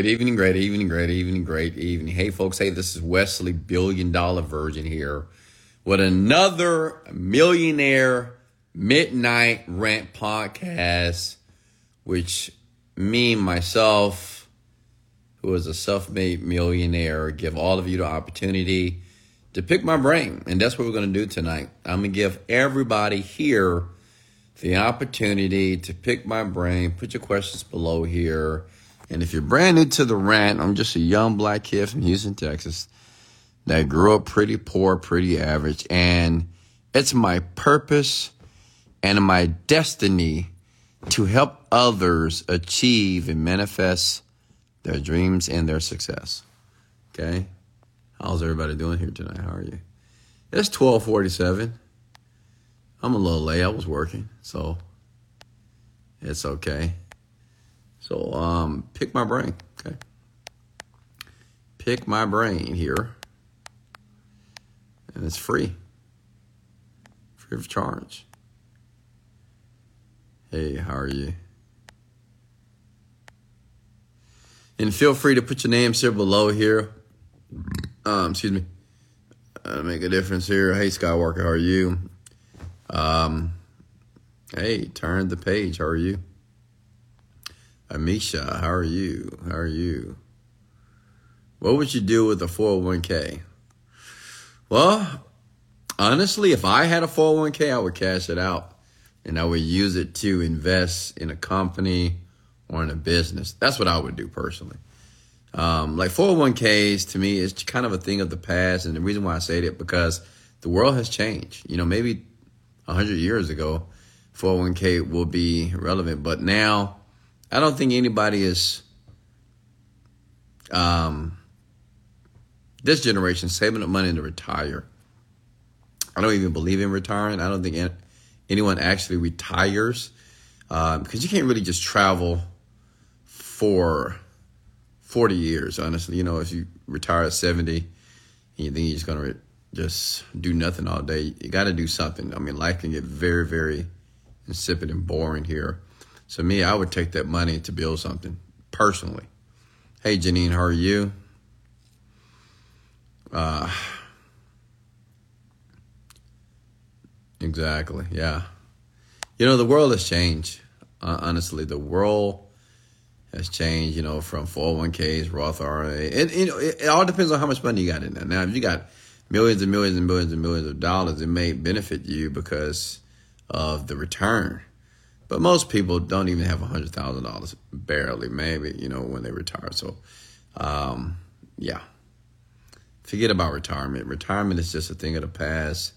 Great evening, great evening, great evening, great evening. Hey, folks. Hey, this is Wesley, billion dollar virgin here with another millionaire midnight rant podcast, which me, myself, who is a self made millionaire, give all of you the opportunity to pick my brain. And that's what we're going to do tonight. I'm going to give everybody here the opportunity to pick my brain. Put your questions below here and if you're brand new to the rant, I'm just a young black kid from Houston, Texas that grew up pretty poor, pretty average. And it's my purpose and my destiny to help others achieve and manifest their dreams and their success. Okay? How's everybody doing here tonight? How are you? It's 1247. I'm a little late. I was working, so it's okay. So um, pick my brain. Okay. Pick my brain here. And it's free. Free of charge. Hey, how are you? And feel free to put your names here below here. Um, excuse me. Uh, make a difference here. Hey, Skywalker, how are you? Um, hey, turn the page. How are you? Amisha, how are you? How are you? What would you do with a 401k? Well, honestly, if I had a 401k, I would cash it out and I would use it to invest in a company or in a business. That's what I would do personally. Um, like 401ks to me is kind of a thing of the past. And the reason why I say that because the world has changed. You know, maybe 100 years ago, 401k will be relevant, but now I don't think anybody is um, this generation saving up money to retire. I don't even believe in retiring. I don't think anyone actually retires um, because you can't really just travel for 40 years, honestly. You know, if you retire at 70 and you think you're just going to re- just do nothing all day, you got to do something. I mean, life can get very, very insipid and boring here. So me, I would take that money to build something personally. Hey Janine, how are you? Uh, exactly. Yeah. You know, the world has changed. Uh, honestly, the world has changed, you know, from 401ks, Roth IRA. And, you know, it, it, all depends on how much money you got in there. Now, if you got millions and millions and millions and millions of dollars, it may benefit you because of the return. But most people don't even have $100,000, barely, maybe, you know, when they retire. So, um, yeah. Forget about retirement. Retirement is just a thing of the past.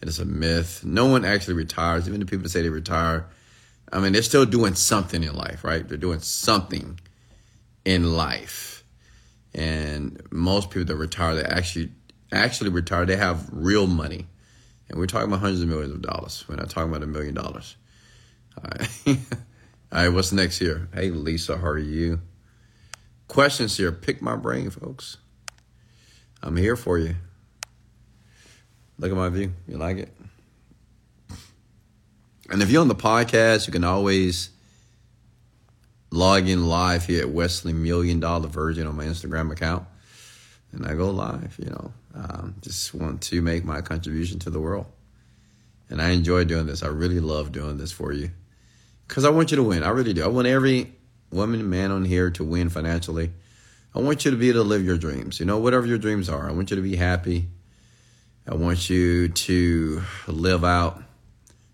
It is a myth. No one actually retires. Even the people that say they retire, I mean, they're still doing something in life, right? They're doing something in life. And most people that retire, they actually actually retire, they have real money. And we're talking about hundreds of millions of dollars. We're not talking about a million dollars. All right. All right, what's next here? Hey, Lisa, how are you? Questions here. Pick my brain, folks. I'm here for you. Look at my view. You like it? And if you're on the podcast, you can always log in live here at Wesley Million Dollar Virgin on my Instagram account. And I go live, you know. Um, just want to make my contribution to the world. And I enjoy doing this. I really love doing this for you because I want you to win. I really do. I want every woman and man on here to win financially. I want you to be able to live your dreams. You know, whatever your dreams are. I want you to be happy. I want you to live out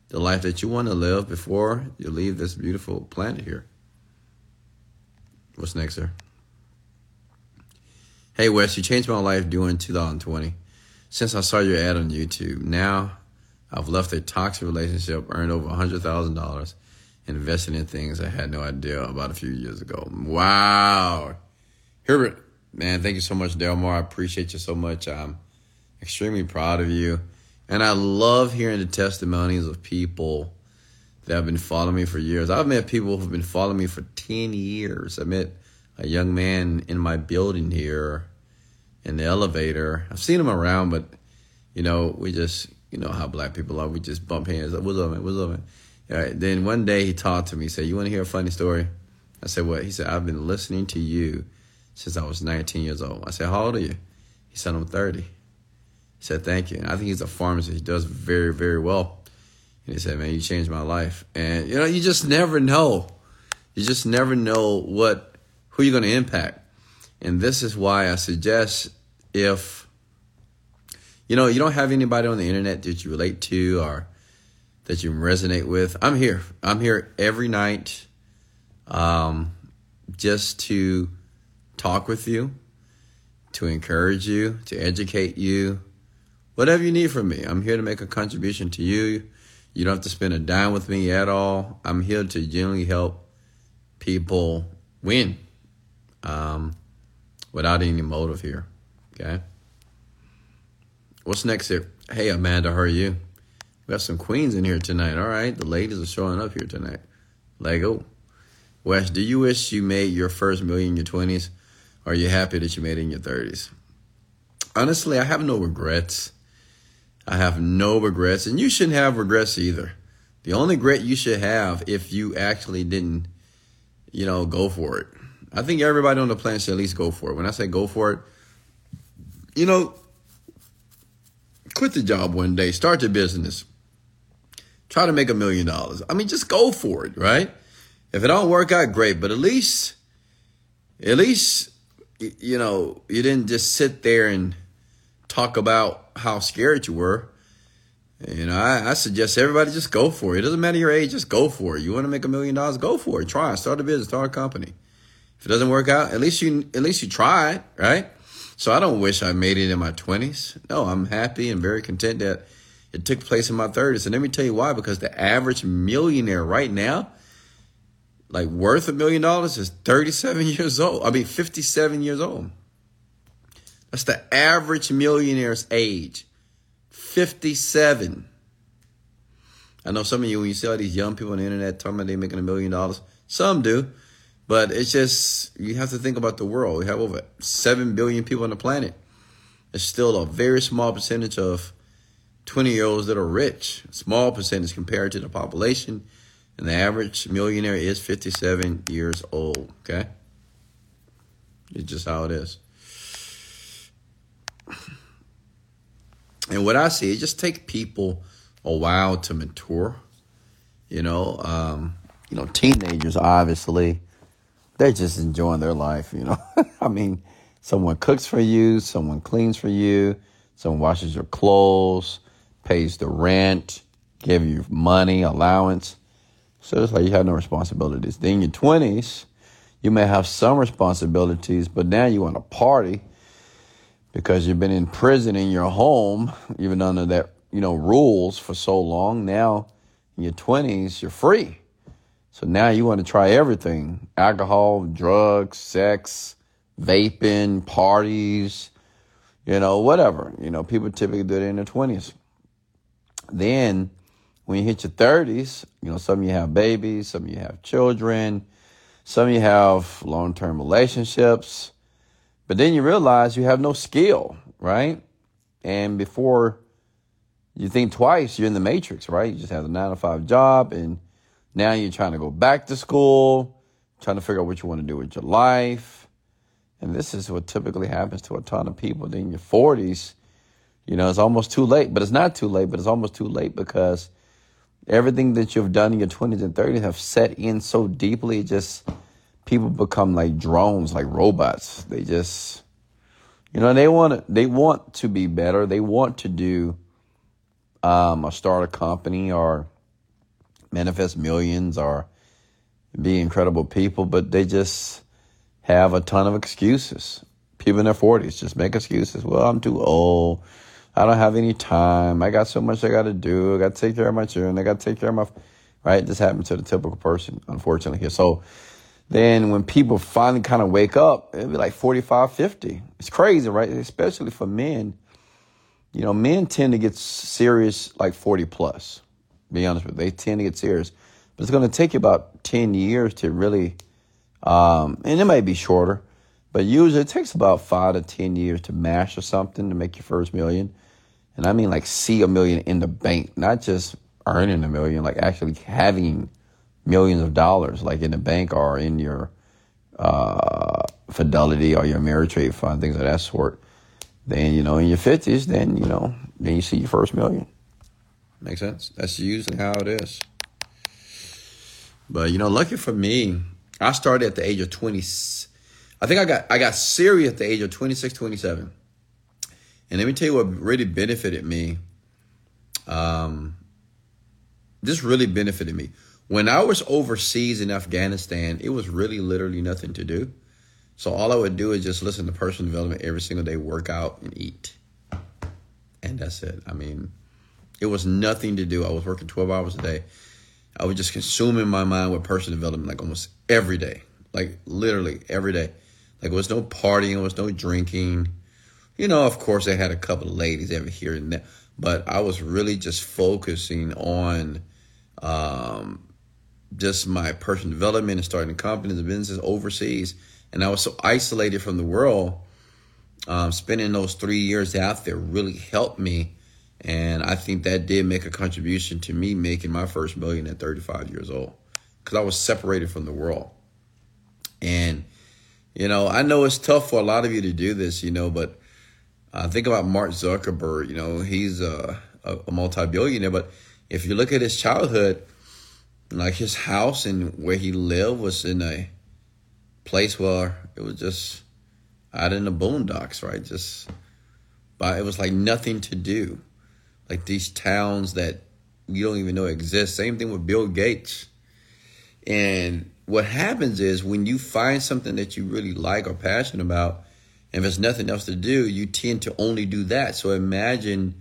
the life that you want to live before you leave this beautiful planet here. What's next, sir? Hey, Wes, you changed my life during 2020. Since I saw your ad on YouTube, now I've left a toxic relationship, earned over $100,000 investing in things I had no idea about a few years ago. Wow. Herbert, man, thank you so much, Delmar. I appreciate you so much. I'm extremely proud of you. And I love hearing the testimonies of people that have been following me for years. I've met people who've been following me for 10 years. I met a young man in my building here in the elevator. I've seen him around, but, you know, we just, you know how black people are. We just bump hands. What's up, man? What's up, man? All right. Then one day he talked to me. He said, "You want to hear a funny story?" I said, What? He said, I've been listening to you since I was 19 years old. I said, How old are you? He said, I'm 30. He said, Thank you. And I think he's a pharmacist. He does very, very well. And he said, Man, you changed my life. And, you know, you just never know. You just never know what, who you're going to impact. And this is why I suggest if, you know, you don't have anybody on the internet that you relate to or that you resonate with, I'm here. I'm here every night um, just to talk with you, to encourage you, to educate you, whatever you need from me. I'm here to make a contribution to you. You don't have to spend a dime with me at all. I'm here to genuinely help people win um, without any motive here. Okay. What's next here? Hey, Amanda, how are you? We got some queens in here tonight. All right. The ladies are showing up here tonight. Lego. Wes, do you wish you made your first million in your 20s? Or are you happy that you made it in your 30s? Honestly, I have no regrets. I have no regrets. And you shouldn't have regrets either. The only regret you should have if you actually didn't, you know, go for it. I think everybody on the planet should at least go for it. When I say go for it, you know, quit the job one day, start your business Try to make a million dollars. I mean, just go for it, right? If it don't work out, great. But at least, at least, you know, you didn't just sit there and talk about how scared you were. You know, I, I, suggest everybody just go for it. It doesn't matter your age, just go for it. You want to make a million dollars, go for it. Try, start a business, start a company. If it doesn't work out, at least you at least you tried, right? So I don't wish I made it in my twenties. No, I'm happy and very content that it took place in my 30s. And let me tell you why because the average millionaire right now, like worth a million dollars, is 37 years old. I mean, 57 years old. That's the average millionaire's age 57. I know some of you, when you see all these young people on the internet talking about they're making a million dollars, some do. But it's just, you have to think about the world. We have over 7 billion people on the planet. It's still a very small percentage of 20 year olds that are rich, small percentage compared to the population. And the average millionaire is 57 years old. Okay? It's just how it is. And what I see, it just takes people a while to mature. You know, um, you know, teenagers obviously they're just enjoying their life. You know, I mean, someone cooks for you, someone cleans for you, someone washes your clothes, pays the rent, give you money, allowance. So it's like you have no responsibilities. Then in your 20s, you may have some responsibilities, but now you want to party because you've been in prison in your home, even under that, you know, rules for so long. Now in your 20s, you're free. So now you want to try everything alcohol, drugs, sex, vaping, parties, you know, whatever. You know, people typically do it in their 20s. Then when you hit your 30s, you know, some of you have babies, some of you have children, some of you have long term relationships, but then you realize you have no skill, right? And before you think twice, you're in the matrix, right? You just have a nine to five job, and now you're trying to go back to school, trying to figure out what you want to do with your life. And this is what typically happens to a ton of people. Then in your 40s, you know, it's almost too late, but it's not too late, but it's almost too late because everything that you've done in your 20s and 30s have set in so deeply, just people become like drones, like robots. They just, you know, they want to, they want to be better. They want to do, um, or start a company or manifest millions or be incredible people, but they just have a ton of excuses. People in their 40s just make excuses. Well, I'm too old. I don't have any time. I got so much I got to do. I got to take care of my children. I got to take care of my, right? This happens to the typical person, unfortunately. So then when people finally kind of wake up, it'll be like 45, 50. It's crazy, right? Especially for men. You know, men tend to get serious like 40 plus. Be honest with you. They tend to get serious. But it's going to take you about 10 years to really, um, and it may be shorter, but usually it takes about five to 10 years to master something to make your first million. And I mean like see a million in the bank, not just earning a million, like actually having millions of dollars, like in the bank or in your uh, Fidelity or your Ameritrade fund, things of that sort. Then you know, in your fifties, then you know, then you see your first million. Makes sense. That's usually how it is. But you know, lucky for me, I started at the age of 20. I think I got I got serious at the age of 26, 27. And let me tell you what really benefited me. Um, this really benefited me. When I was overseas in Afghanistan, it was really literally nothing to do. So all I would do is just listen to personal development every single day, work out and eat. And that's it. I mean, it was nothing to do. I was working 12 hours a day. I was just consuming my mind with personal development like almost every day. Like literally every day. Like there was no partying, there was no drinking. You know, of course I had a couple of ladies every here and there, but I was really just focusing on um, just my personal development and starting companies and businesses overseas. And I was so isolated from the world. Um, spending those three years out there really helped me. And I think that did make a contribution to me making my first million at 35 years old because I was separated from the world. And, you know, I know it's tough for a lot of you to do this, you know, but uh, think about Mark Zuckerberg. You know, he's a, a multi billionaire, but if you look at his childhood, like his house and where he lived was in a place where it was just out in the boondocks, right? Just, but it was like nothing to do. Like these towns that you don't even know exist. Same thing with Bill Gates. And what happens is when you find something that you really like or passionate about, and if there's nothing else to do, you tend to only do that. So imagine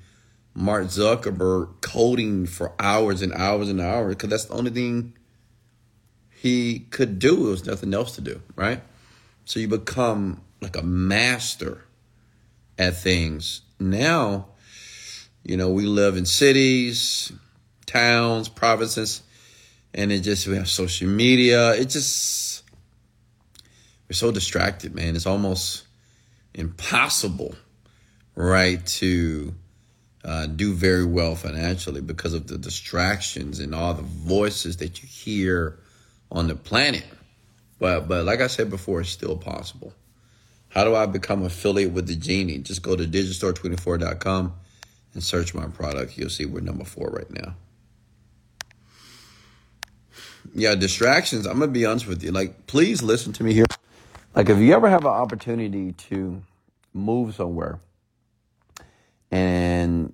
Mark Zuckerberg coding for hours and hours and hours because that's the only thing he could do. There was nothing else to do, right? So you become like a master at things. Now, you know, we live in cities, towns, provinces, and it just we have social media. It just we're so distracted, man. It's almost impossible, right, to uh, do very well financially because of the distractions and all the voices that you hear on the planet. But but like I said before, it's still possible. How do I become affiliate with the genie? Just go to digistore24.com and search my product. You'll see we're number four right now. Yeah, distractions. I'm gonna be honest with you. Like, please listen to me here. Like, if you ever have an opportunity to move somewhere, and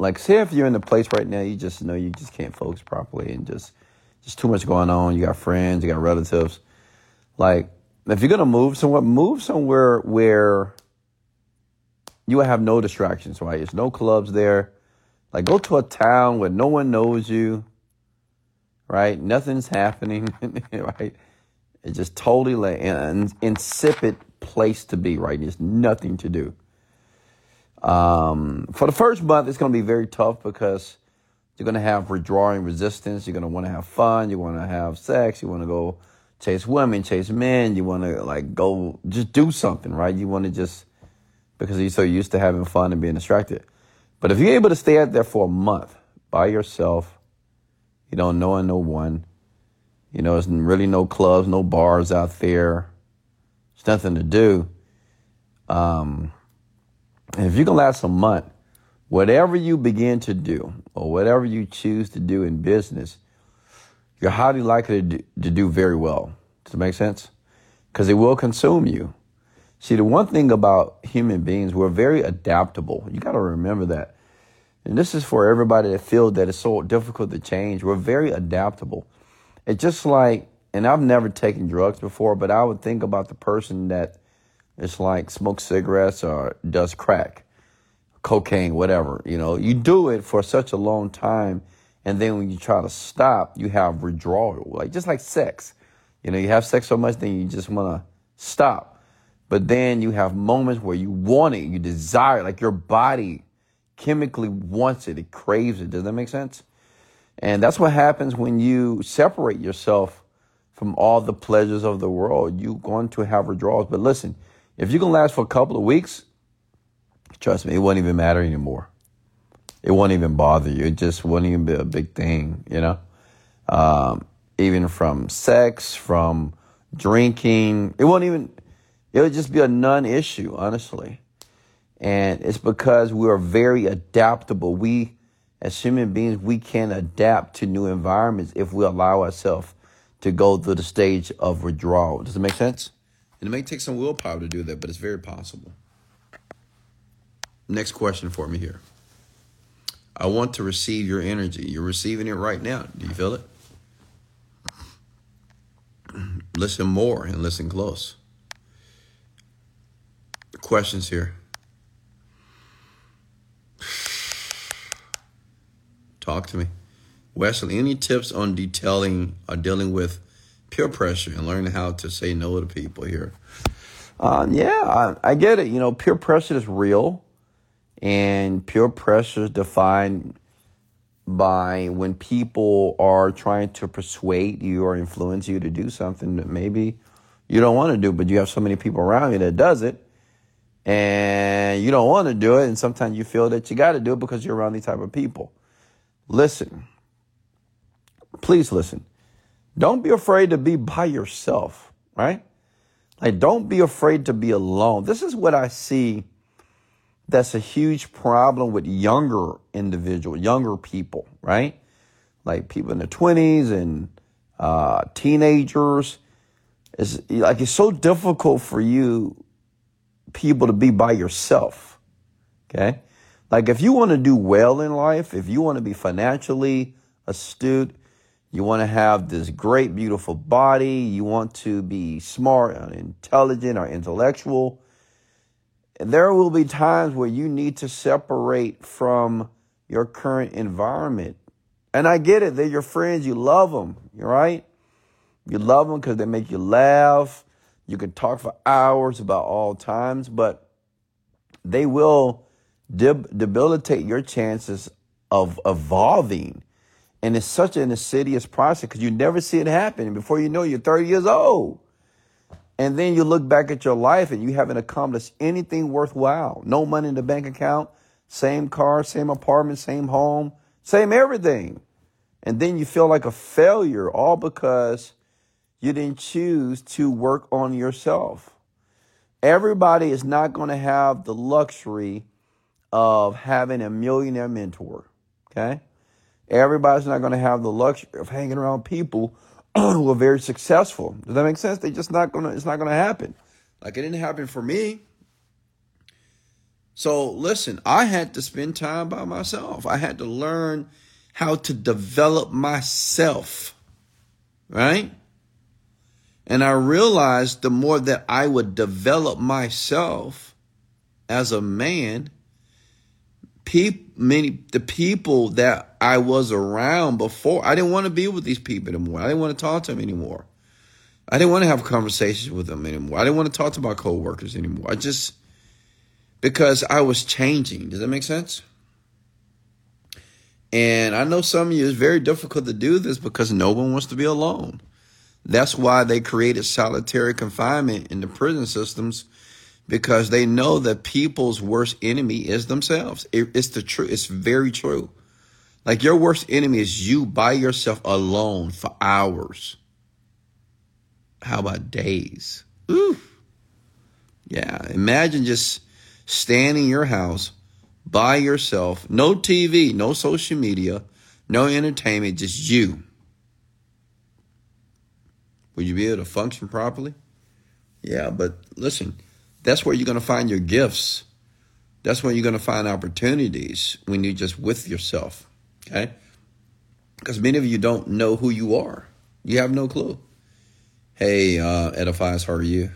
like, say if you're in a place right now, you just know you just can't focus properly, and just just too much going on. You got friends, you got relatives. Like, if you're gonna move somewhere, move somewhere where you will have no distractions, right? There's no clubs there. Like, go to a town where no one knows you right? Nothing's happening, right? It's just totally an insipid place to be, right? There's nothing to do. Um, for the first month, it's going to be very tough because you're going to have withdrawing resistance. You're going to want to have fun. You want to have sex. You want to go chase women, chase men. You want to like go just do something, right? You want to just because you're so used to having fun and being distracted. But if you're able to stay out there for a month by yourself, you don't know no one. You know, there's really no clubs, no bars out there. It's nothing to do. Um, and if you can last a month, whatever you begin to do or whatever you choose to do in business, you're highly likely to do, to do very well. Does it make sense? Because it will consume you. See, the one thing about human beings, we're very adaptable. You got to remember that. And this is for everybody that feels that it's so difficult to change. We're very adaptable. It's just like, and I've never taken drugs before, but I would think about the person that is like smokes cigarettes or does crack, cocaine, whatever. You know, you do it for such a long time, and then when you try to stop, you have withdrawal, like just like sex. You know, you have sex so much, then you just want to stop. But then you have moments where you want it, you desire, it. like your body chemically wants it, it craves it. Does that make sense? And that's what happens when you separate yourself from all the pleasures of the world. You're going to have withdrawals. But listen, if you can last for a couple of weeks, trust me, it won't even matter anymore. It won't even bother you. It just won't even be a big thing, you know? Um, even from sex, from drinking. It won't even, it would just be a non issue, honestly. And it's because we are very adaptable. We, as human beings, we can adapt to new environments if we allow ourselves to go through the stage of withdrawal. Does it make sense? And it may take some willpower to do that, but it's very possible. Next question for me here. I want to receive your energy. You're receiving it right now. Do you feel it? Listen more and listen close. Questions here. Talk to me. Wesley, any tips on detailing or dealing with peer pressure and learning how to say no to people here? Um, yeah, I, I get it. You know, peer pressure is real, and peer pressure is defined by when people are trying to persuade you or influence you to do something that maybe you don't want to do, but you have so many people around you that does it, and you don't want to do it, and sometimes you feel that you got to do it because you're around these type of people. Listen. Please listen. Don't be afraid to be by yourself, right? Like, don't be afraid to be alone. This is what I see that's a huge problem with younger individuals, younger people, right? Like people in their 20s and uh, teenagers. It's like it's so difficult for you people to be by yourself. Okay? Like, if you want to do well in life, if you want to be financially astute, you want to have this great, beautiful body, you want to be smart and intelligent or intellectual, there will be times where you need to separate from your current environment. And I get it, they're your friends, you love them, right? You love them because they make you laugh. You can talk for hours about all times, but they will debilitate your chances of evolving. And it's such an insidious process because you never see it happen. And before you know, you're 30 years old. And then you look back at your life and you haven't accomplished anything worthwhile. No money in the bank account, same car, same apartment, same home, same everything. And then you feel like a failure, all because you didn't choose to work on yourself. Everybody is not going to have the luxury of having a millionaire mentor. Okay. Everybody's not going to have the luxury of hanging around people who are very successful. Does that make sense? They just not gonna. It's not gonna happen. Like it didn't happen for me. So listen, I had to spend time by myself. I had to learn how to develop myself. Right? And I realized the more that I would develop myself as a man, many the people that I was around before, I didn't want to be with these people anymore. I didn't want to talk to them anymore. I didn't want to have conversations with them anymore. I didn't want to talk to my coworkers anymore. I just because I was changing. Does that make sense? And I know some of you it's very difficult to do this because no one wants to be alone. That's why they created solitary confinement in the prison systems because they know that people's worst enemy is themselves. It, it's the truth. It's very true. Like your worst enemy is you by yourself alone for hours. How about days? Ooh. Yeah. Imagine just standing in your house by yourself, no TV, no social media, no entertainment, just you. Would you be able to function properly? Yeah, but listen, that's where you're going to find your gifts. That's where you're going to find opportunities when you're just with yourself. Okay? Because many of you don't know who you are. You have no clue. Hey, uh, Edifies, how are you?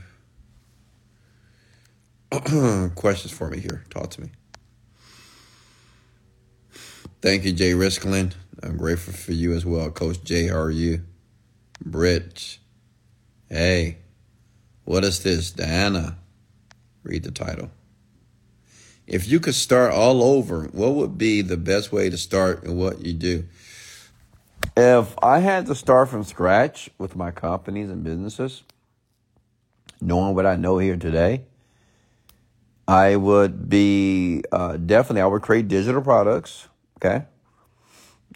Questions for me here. Talk to me. Thank you, Jay Risklin. I'm grateful for you as well. Coach Jay, how are you? Britt. Hey, what is this? Diana. Read the title. If you could start all over, what would be the best way to start and what you do? If I had to start from scratch with my companies and businesses, knowing what I know here today, I would be uh, definitely, I would create digital products. Okay.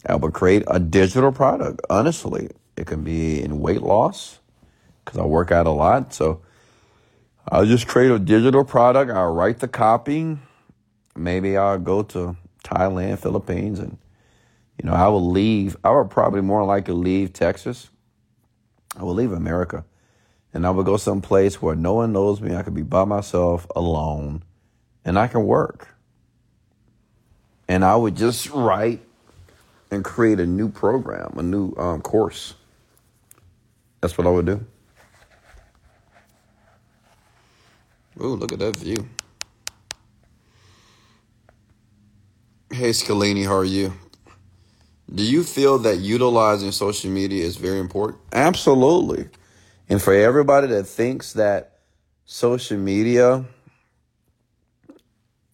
I would create a digital product. Honestly, It can be in weight loss because I work out a lot. So I'll just create a digital product. I'll write the copy. Maybe I'll go to Thailand, Philippines, and you know I will leave. I would probably more likely leave Texas. I will leave America, and I would go someplace where no one knows me. I could be by myself, alone, and I can work. And I would just write and create a new program, a new um, course. That's what I would do. Ooh, look at that view. Hey, Scalini, how are you? Do you feel that utilizing social media is very important? Absolutely. And for everybody that thinks that social media,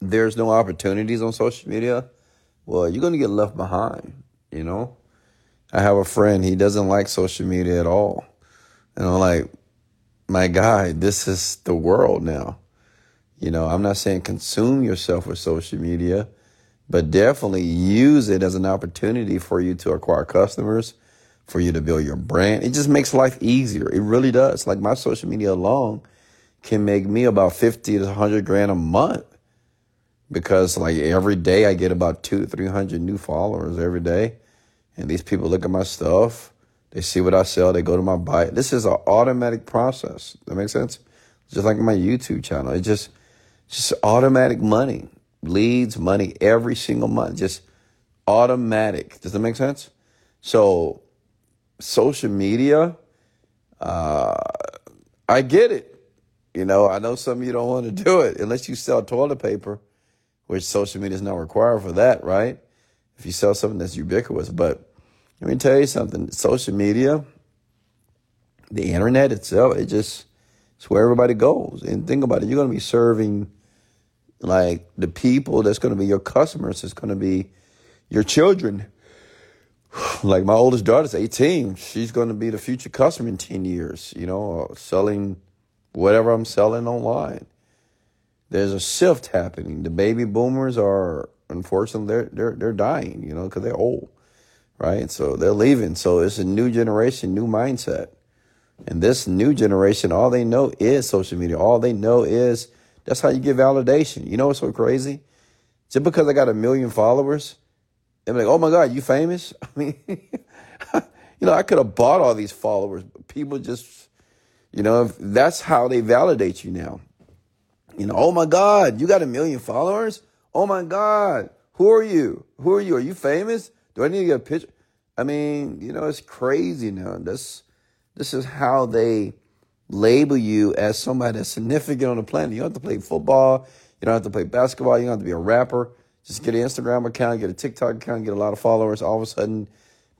there's no opportunities on social media, well, you're going to get left behind, you know? I have a friend, he doesn't like social media at all. And I'm like, my guy, this is the world now. You know, I'm not saying consume yourself with social media, but definitely use it as an opportunity for you to acquire customers, for you to build your brand. It just makes life easier. It really does. Like my social media alone can make me about 50 to 100 grand a month because like every day I get about two to 300 new followers every day. And these people look at my stuff. They see what I sell. They go to my buy. This is an automatic process. That makes sense? Just like my YouTube channel. It just, just automatic money, leads, money every single month. Just automatic. Does that make sense? So, social media, uh, I get it. You know, I know some of you don't want to do it unless you sell toilet paper, which social media is not required for that, right? If you sell something that's ubiquitous. But let me tell you something social media, the internet itself, it just, it's where everybody goes. And think about it, you're going to be serving like the people that's going to be your customers going to be your children. Like my oldest daughter's 18. She's going to be the future customer in 10 years, you know, uh, selling whatever I'm selling online. There's a shift happening. The baby boomers are unfortunately they're they're they're dying, you know, because they're old, right? So they're leaving. So it's a new generation, new mindset, and this new generation, all they know is social media. All they know is that's how you get validation. You know what's so crazy? Just because I got a million followers, they're like, oh my God, you famous? I mean, you know, I could have bought all these followers, but people just, you know, that's how they validate you now. You know, oh my God, you got a million followers? Oh my God, who are you? Who are you? Are you famous? Do I need to get a picture? I mean, you know, it's crazy now. This, this is how they label you as somebody that's significant on the planet. You don't have to play football. You don't have to play basketball. You don't have to be a rapper. Just get an Instagram account, get a TikTok account, get a lot of followers. All of a sudden,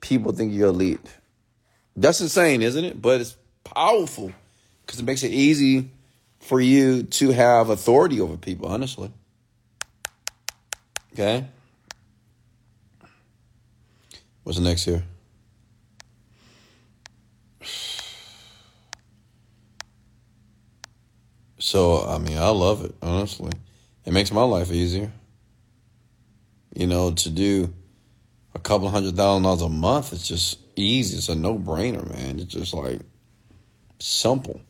people think you're elite. That's insane, isn't it? But it's powerful because it makes it easy for you to have authority over people, honestly. Okay? What's next here? So, I mean, I love it, honestly. It makes my life easier. You know, to do a couple hundred thousand dollars a month, it's just easy. It's a no brainer, man. It's just like simple.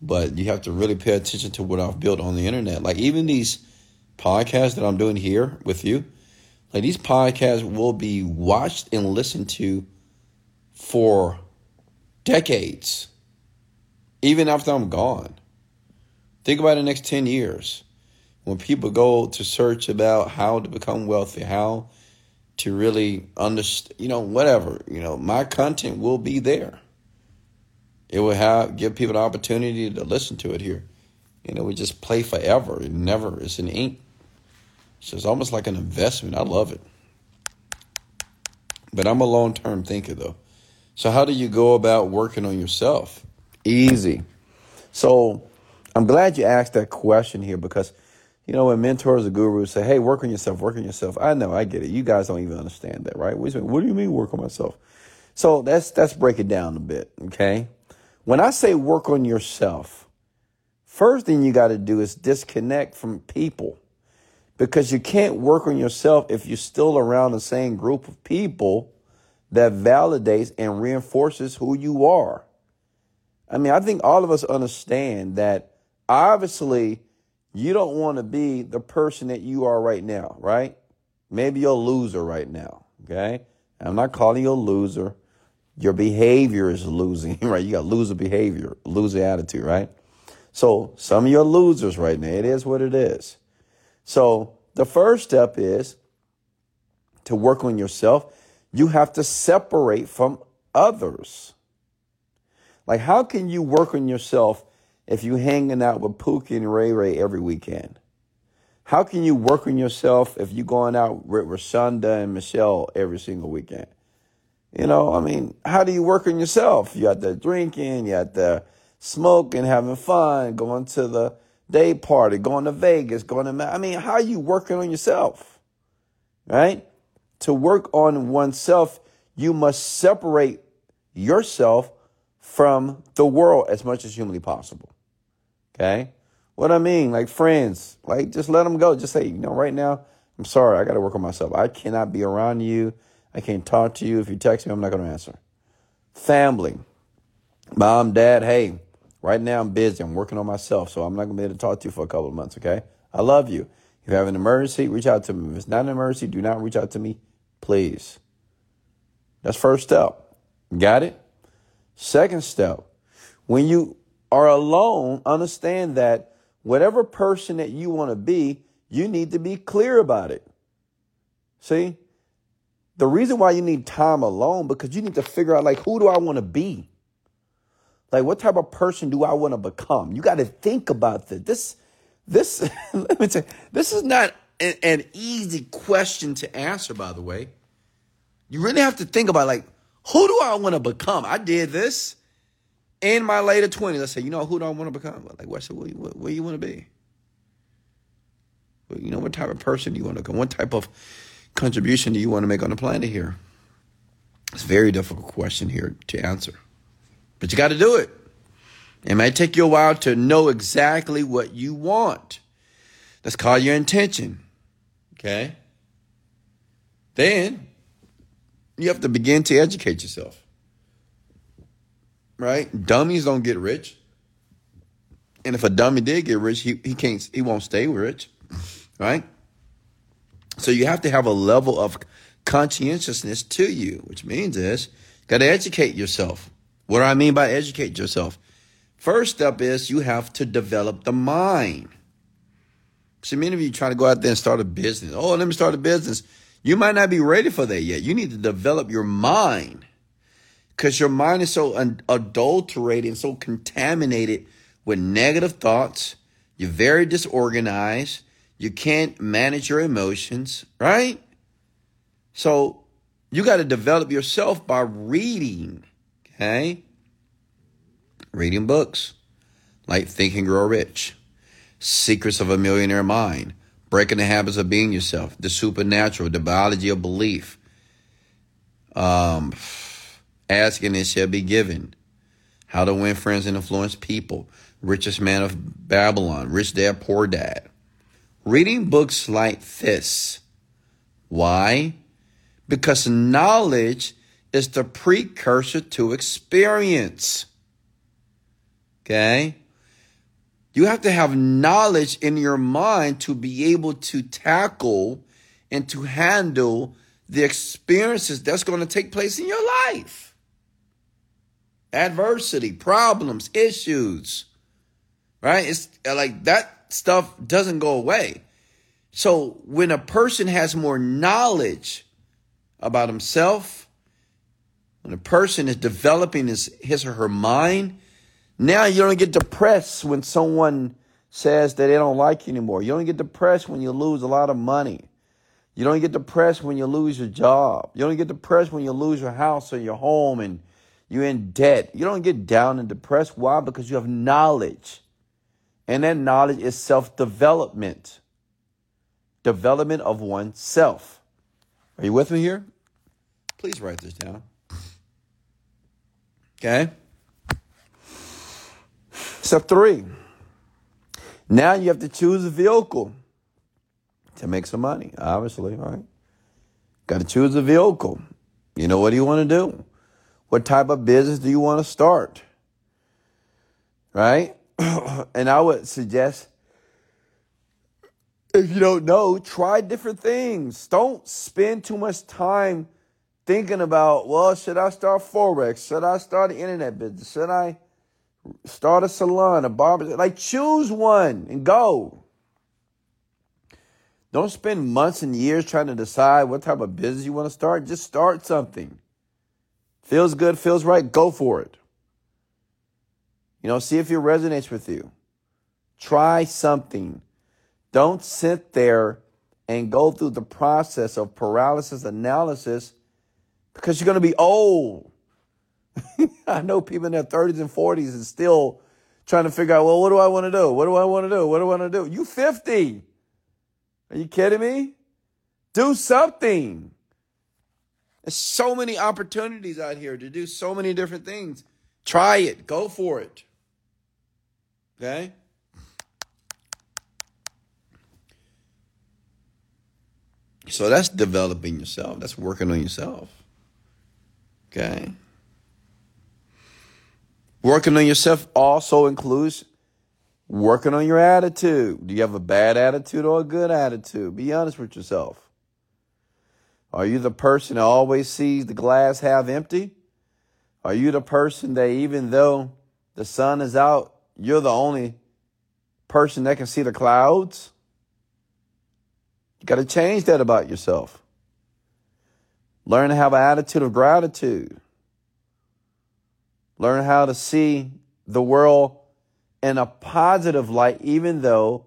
But you have to really pay attention to what I've built on the internet. Like, even these podcasts that I'm doing here with you, like, these podcasts will be watched and listened to for decades, even after I'm gone. Think about the next 10 years when people go to search about how to become wealthy, how to really understand, you know, whatever, you know, my content will be there. It will have give people the opportunity to listen to it here. And it we just play forever. It never it's an ink. So it's almost like an investment. I love it. But I'm a long term thinker though. So how do you go about working on yourself? Easy. So I'm glad you asked that question here because, you know, when mentors or gurus say, hey, work on yourself, work on yourself, I know, I get it. You guys don't even understand that, right? What do you mean work on myself? So let's, let's break it down a bit, okay? When I say work on yourself, first thing you got to do is disconnect from people because you can't work on yourself if you're still around the same group of people that validates and reinforces who you are. I mean, I think all of us understand that obviously you don't want to be the person that you are right now, right? Maybe you're a loser right now, okay? I'm not calling you a loser. Your behavior is losing, right? You got loser behavior, loser attitude, right? So some of you are losers right now. It is what it is. So the first step is to work on yourself. You have to separate from others. Like, how can you work on yourself if you're hanging out with Pookie and Ray Ray every weekend? How can you work on yourself if you're going out with Rashonda and Michelle every single weekend? You know, I mean, how do you work on yourself? You out there drinking, you out there smoking, having fun, going to the day party, going to Vegas, going to, I mean, how are you working on yourself? Right? To work on oneself, you must separate yourself from the world as much as humanly possible. Okay? What I mean, like friends, like just let them go. Just say, you know, right now, I'm sorry, I got to work on myself. I cannot be around you. I can't talk to you. If you text me, I'm not going to answer. Family, mom, dad, hey, right now I'm busy. I'm working on myself, so I'm not going to be able to talk to you for a couple of months, okay? I love you. If you have an emergency, reach out to me. If it's not an emergency, do not reach out to me, please. That's first step. Got it? Second step, when you are alone, understand that whatever person that you want to be, you need to be clear about it. See? The reason why you need time alone because you need to figure out like who do I want to be? Like what type of person do I want to become? You got to think about this. This this let me you, this is not an, an easy question to answer by the way. You really have to think about like who do I want to become? I did this in my later 20s. I said, you know, who do I want to become? Like, what, what, what, what do you want to be? You know, what type of person do you want to become? What type of contribution do you want to make on the planet here? It's a very difficult question here to answer. But you got to do it. It may take you a while to know exactly what you want. That's called your intention. Okay? Then you have to begin to educate yourself. Right? Dummies don't get rich. And if a dummy did get rich, he, he can't he won't stay rich. Right? So you have to have a level of conscientiousness to you, which means is you got to educate yourself. What do I mean by educate yourself? First step is you have to develop the mind. See, many of you try to go out there and start a business. Oh, let me start a business. You might not be ready for that yet. You need to develop your mind because your mind is so adulterated and so contaminated with negative thoughts. You're very disorganized. You can't manage your emotions, right? So you got to develop yourself by reading, okay? Reading books like Think and Grow Rich, Secrets of a Millionaire Mind, breaking the habits of being yourself, the supernatural, the biology of belief. Um, asking it shall be given. How to win friends and influence people. Richest man of Babylon. Rich dad, poor dad. Reading books like this. Why? Because knowledge is the precursor to experience. Okay? You have to have knowledge in your mind to be able to tackle and to handle the experiences that's going to take place in your life. Adversity, problems, issues, right? It's uh, like that stuff doesn't go away. So when a person has more knowledge about himself, when a person is developing his, his or her mind, now you don't get depressed when someone says that they don't like you anymore. You don't get depressed when you lose a lot of money. You don't get depressed when you lose your job. You don't get depressed when you lose your house or your home and you're in debt. You don't get down and depressed. Why? Because you have knowledge. And that knowledge is self development, development of oneself. Are you with me here? Please write this down. Okay? Step three. Now you have to choose a vehicle to make some money, obviously, right? Got to choose a vehicle. You know, what do you want to do? What type of business do you want to start? Right? and I would suggest if you don't know, try different things. Don't spend too much time thinking about, well, should I start Forex? Should I start an internet business? Should I start a salon, a barber? Like, choose one and go. Don't spend months and years trying to decide what type of business you want to start. Just start something. Feels good, feels right, go for it. You know, see if it resonates with you. Try something. Don't sit there and go through the process of paralysis analysis because you're going to be old. I know people in their 30s and 40s and still trying to figure out, well, what do I want to do? What do I want to do? What do I want to do? You 50. Are you kidding me? Do something. There's so many opportunities out here to do so many different things. Try it. Go for it. Okay? So that's developing yourself. That's working on yourself. Okay? Working on yourself also includes working on your attitude. Do you have a bad attitude or a good attitude? Be honest with yourself. Are you the person that always sees the glass half empty? Are you the person that even though the sun is out, you're the only person that can see the clouds? You got to change that about yourself. Learn to have an attitude of gratitude. Learn how to see the world in a positive light, even though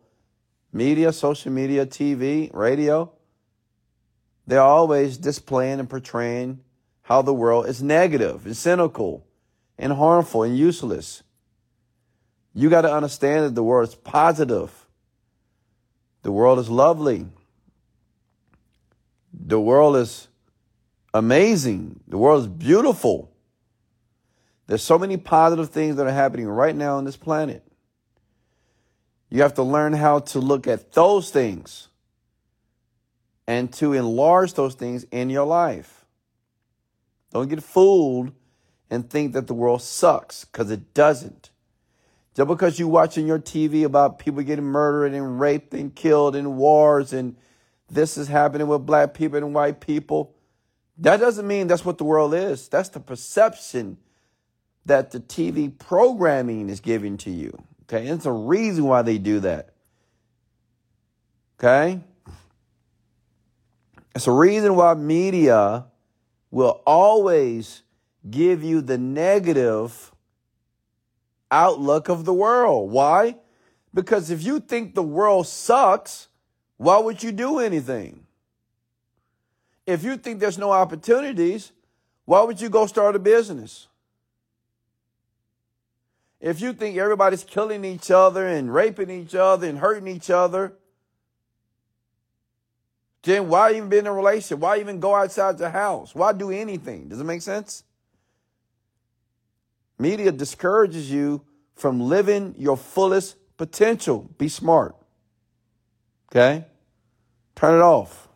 media, social media, TV, radio, they're always displaying and portraying how the world is negative and cynical and harmful and useless. You got to understand that the world is positive. The world is lovely. The world is amazing. The world is beautiful. There's so many positive things that are happening right now on this planet. You have to learn how to look at those things and to enlarge those things in your life. Don't get fooled and think that the world sucks because it doesn't. Just because you're watching your TV about people getting murdered and raped and killed in wars and this is happening with black people and white people, that doesn't mean that's what the world is. That's the perception that the TV programming is giving to you. Okay. And it's a reason why they do that. Okay. It's a reason why media will always give you the negative outlook of the world. Why? Because if you think the world sucks, why would you do anything? If you think there's no opportunities, why would you go start a business? If you think everybody's killing each other and raping each other and hurting each other, then why even be in a relationship? Why even go outside the house? Why do anything? Does it make sense? Media discourages you from living your fullest potential. Be smart. Okay? Turn it off.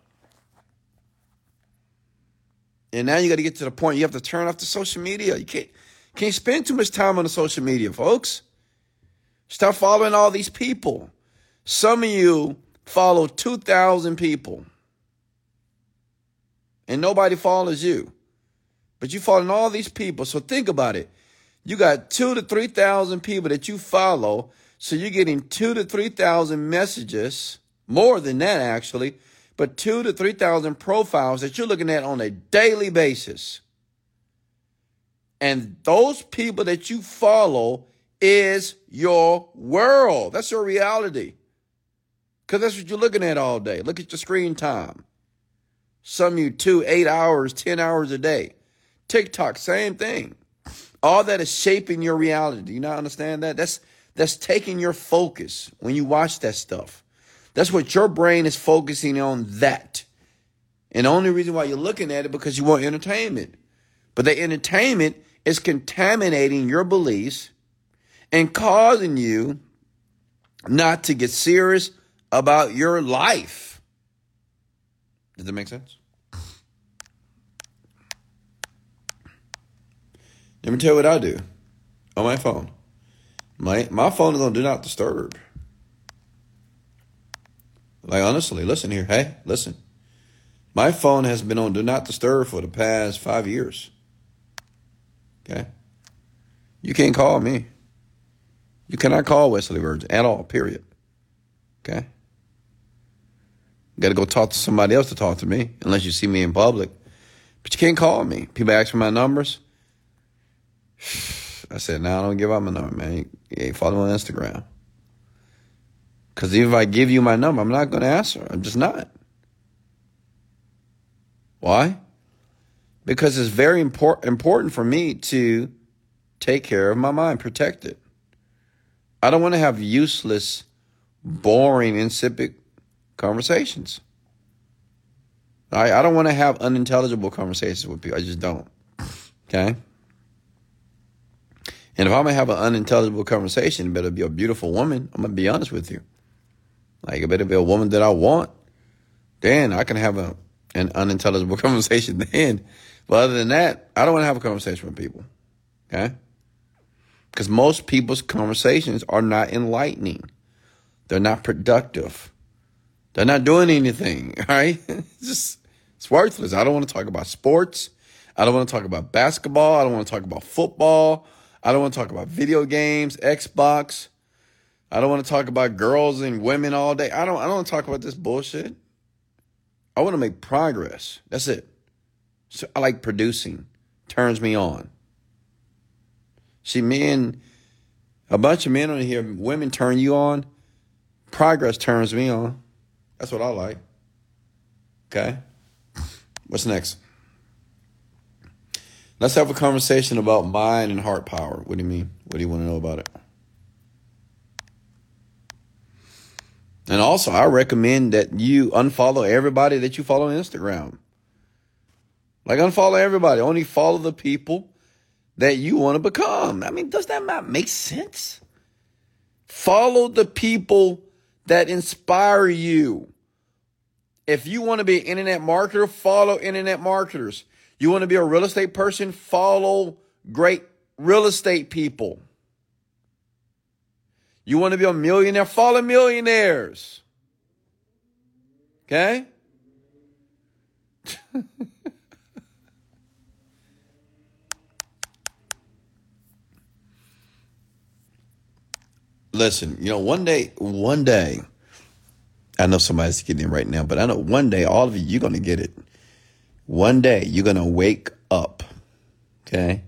And now you got to get to the point you have to turn off the social media. You can't can't spend too much time on the social media, folks. Start following all these people. Some of you follow 2,000 people. And nobody follows you. But you following all these people. So think about it. You got two to 3,000 people that you follow. So you're getting two to 3,000 messages, more than that actually, but two to 3,000 profiles that you're looking at on a daily basis. And those people that you follow is your world. That's your reality. Because that's what you're looking at all day. Look at your screen time. Some of you two, eight hours, 10 hours a day. TikTok, same thing. All that is shaping your reality. Do you not understand that? That's that's taking your focus when you watch that stuff. That's what your brain is focusing on that. And the only reason why you're looking at it because you want entertainment. But the entertainment is contaminating your beliefs and causing you not to get serious about your life. Does that make sense? Let me tell you what I do on my phone. My my phone is on do not disturb. Like honestly, listen here. Hey, listen. My phone has been on do not disturb for the past five years. Okay. You can't call me. You cannot call Wesley Virgin at all, period. Okay? Got to go talk to somebody else to talk to me, unless you see me in public. But you can't call me. People ask for my numbers. I said, no, I don't give out my number, man. You ain't follow on Instagram. Because if I give you my number, I'm not going to answer. I'm just not. Why? Because it's very import- important for me to take care of my mind, protect it. I don't want to have useless, boring, insipid conversations. I, I don't want to have unintelligible conversations with people. I just don't. Okay? And if I'm going to have an unintelligible conversation, it better be a beautiful woman. I'm going to be honest with you. Like, it better be a woman that I want. Then I can have a, an unintelligible conversation then. But other than that, I don't want to have a conversation with people. Okay? Because most people's conversations are not enlightening. They're not productive. They're not doing anything, all right? It's just, it's worthless. I don't want to talk about sports. I don't want to talk about basketball. I don't want to talk about football. I don't want to talk about video games, Xbox. I don't want to talk about girls and women all day. I don't, I don't want to talk about this bullshit. I want to make progress. That's it. So I like producing. Turns me on. See, men, a bunch of men on here, women turn you on. Progress turns me on. That's what I like. Okay? What's next? Let's have a conversation about mind and heart power. What do you mean? What do you want to know about it? And also, I recommend that you unfollow everybody that you follow on Instagram. Like, unfollow everybody. Only follow the people that you want to become. I mean, does that not make sense? Follow the people that inspire you. If you want to be an internet marketer, follow internet marketers. You want to be a real estate person, follow great real estate people. You want to be a millionaire, follow millionaires. Okay? Listen, you know, one day, one day, I know somebody's getting it right now, but I know one day, all of you, you're going to get it. One day, you're going to wake up, okay?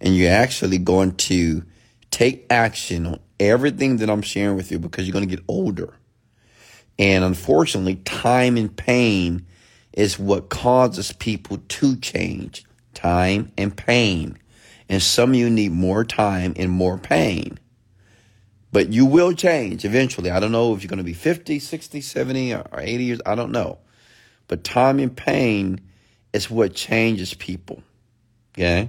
And you're actually going to take action on everything that I'm sharing with you because you're going to get older. And unfortunately, time and pain is what causes people to change. Time and pain. And some of you need more time and more pain. But you will change eventually. I don't know if you're going to be 50, 60, 70, or 80 years. I don't know. But time and pain is what changes people. Okay?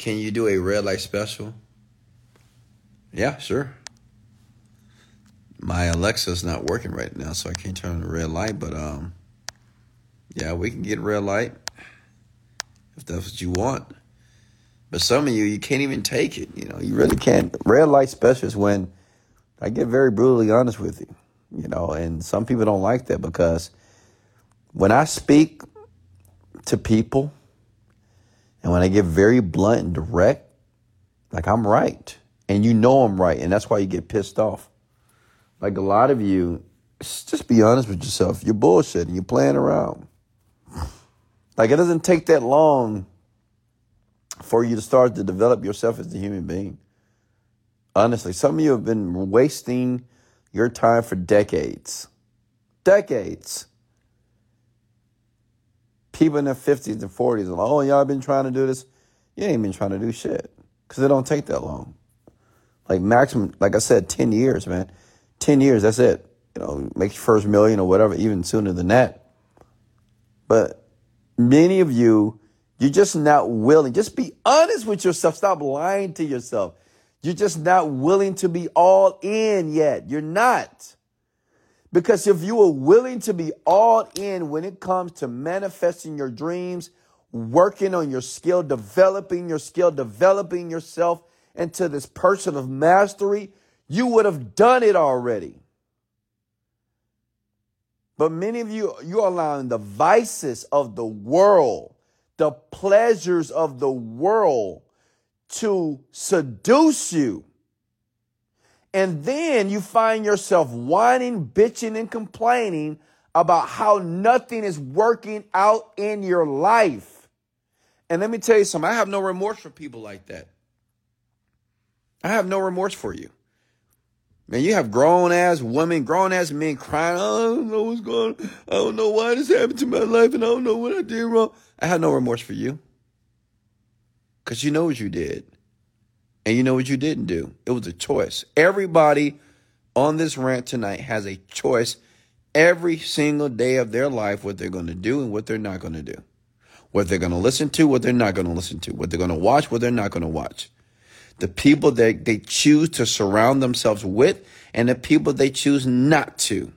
Can you do a red light special? Yeah, sure. My Alexa's not working right now, so I can't turn on the red light, but um yeah, we can get red light if that's what you want. But some of you, you can't even take it. You know, you really can't. Red light special is when I get very brutally honest with you. You know, and some people don't like that because when I speak to people and when I get very blunt and direct, like I'm right. And you know I'm right. And that's why you get pissed off. Like a lot of you, just be honest with yourself. You're bullshitting. You're playing around. Like it doesn't take that long for you to start to develop yourself as a human being. Honestly, some of you have been wasting your time for decades. Decades. People in their 50s and 40s are like, oh, y'all been trying to do this. You ain't been trying to do shit because it don't take that long. Like maximum, like I said, 10 years, man. 10 years, that's it. You know, make your first million or whatever, even sooner than that. But many of you you're just not willing. Just be honest with yourself. Stop lying to yourself. You're just not willing to be all in yet. You're not. Because if you were willing to be all in when it comes to manifesting your dreams, working on your skill, developing your skill, developing yourself into this person of mastery, you would have done it already. But many of you, you're allowing the vices of the world, the pleasures of the world to seduce you. And then you find yourself whining, bitching, and complaining about how nothing is working out in your life. And let me tell you something I have no remorse for people like that. I have no remorse for you. Man, you have grown ass women, grown ass men crying, I don't know what's going on. I don't know why this happened to my life and I don't know what I did wrong. I have no remorse for you. Because you know what you did. And you know what you didn't do. It was a choice. Everybody on this rant tonight has a choice every single day of their life what they're going to do and what they're not going to do. What they're going to listen to, what they're not going to listen to. What they're going to watch, what they're not going to watch the people that they choose to surround themselves with, and the people they choose not to.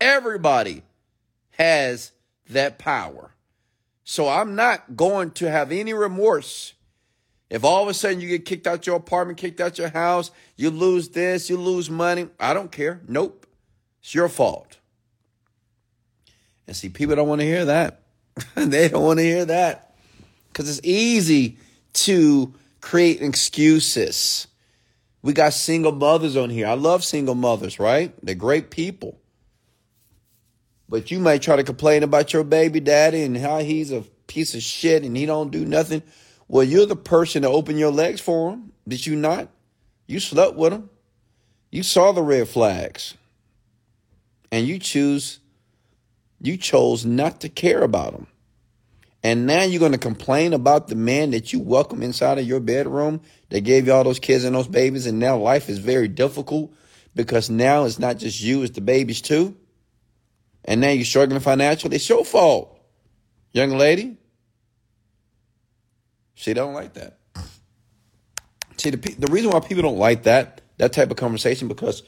Everybody has that power. So I'm not going to have any remorse. If all of a sudden you get kicked out your apartment, kicked out your house, you lose this, you lose money, I don't care. Nope. It's your fault. And see, people don't want to hear that. they don't want to hear that. Because it's easy to create excuses. We got single mothers on here. I love single mothers, right? They're great people. But you might try to complain about your baby daddy and how he's a piece of shit and he don't do nothing. Well, you're the person to open your legs for him. Did you not? You slept with him. You saw the red flags. And you choose you chose not to care about him. And now you're going to complain about the man that you welcome inside of your bedroom that gave you all those kids and those babies. And now life is very difficult because now it's not just you, it's the babies too. And now you're struggling financially. It's your fault, young lady. She don't like that. See, the, the reason why people don't like that, that type of conversation, because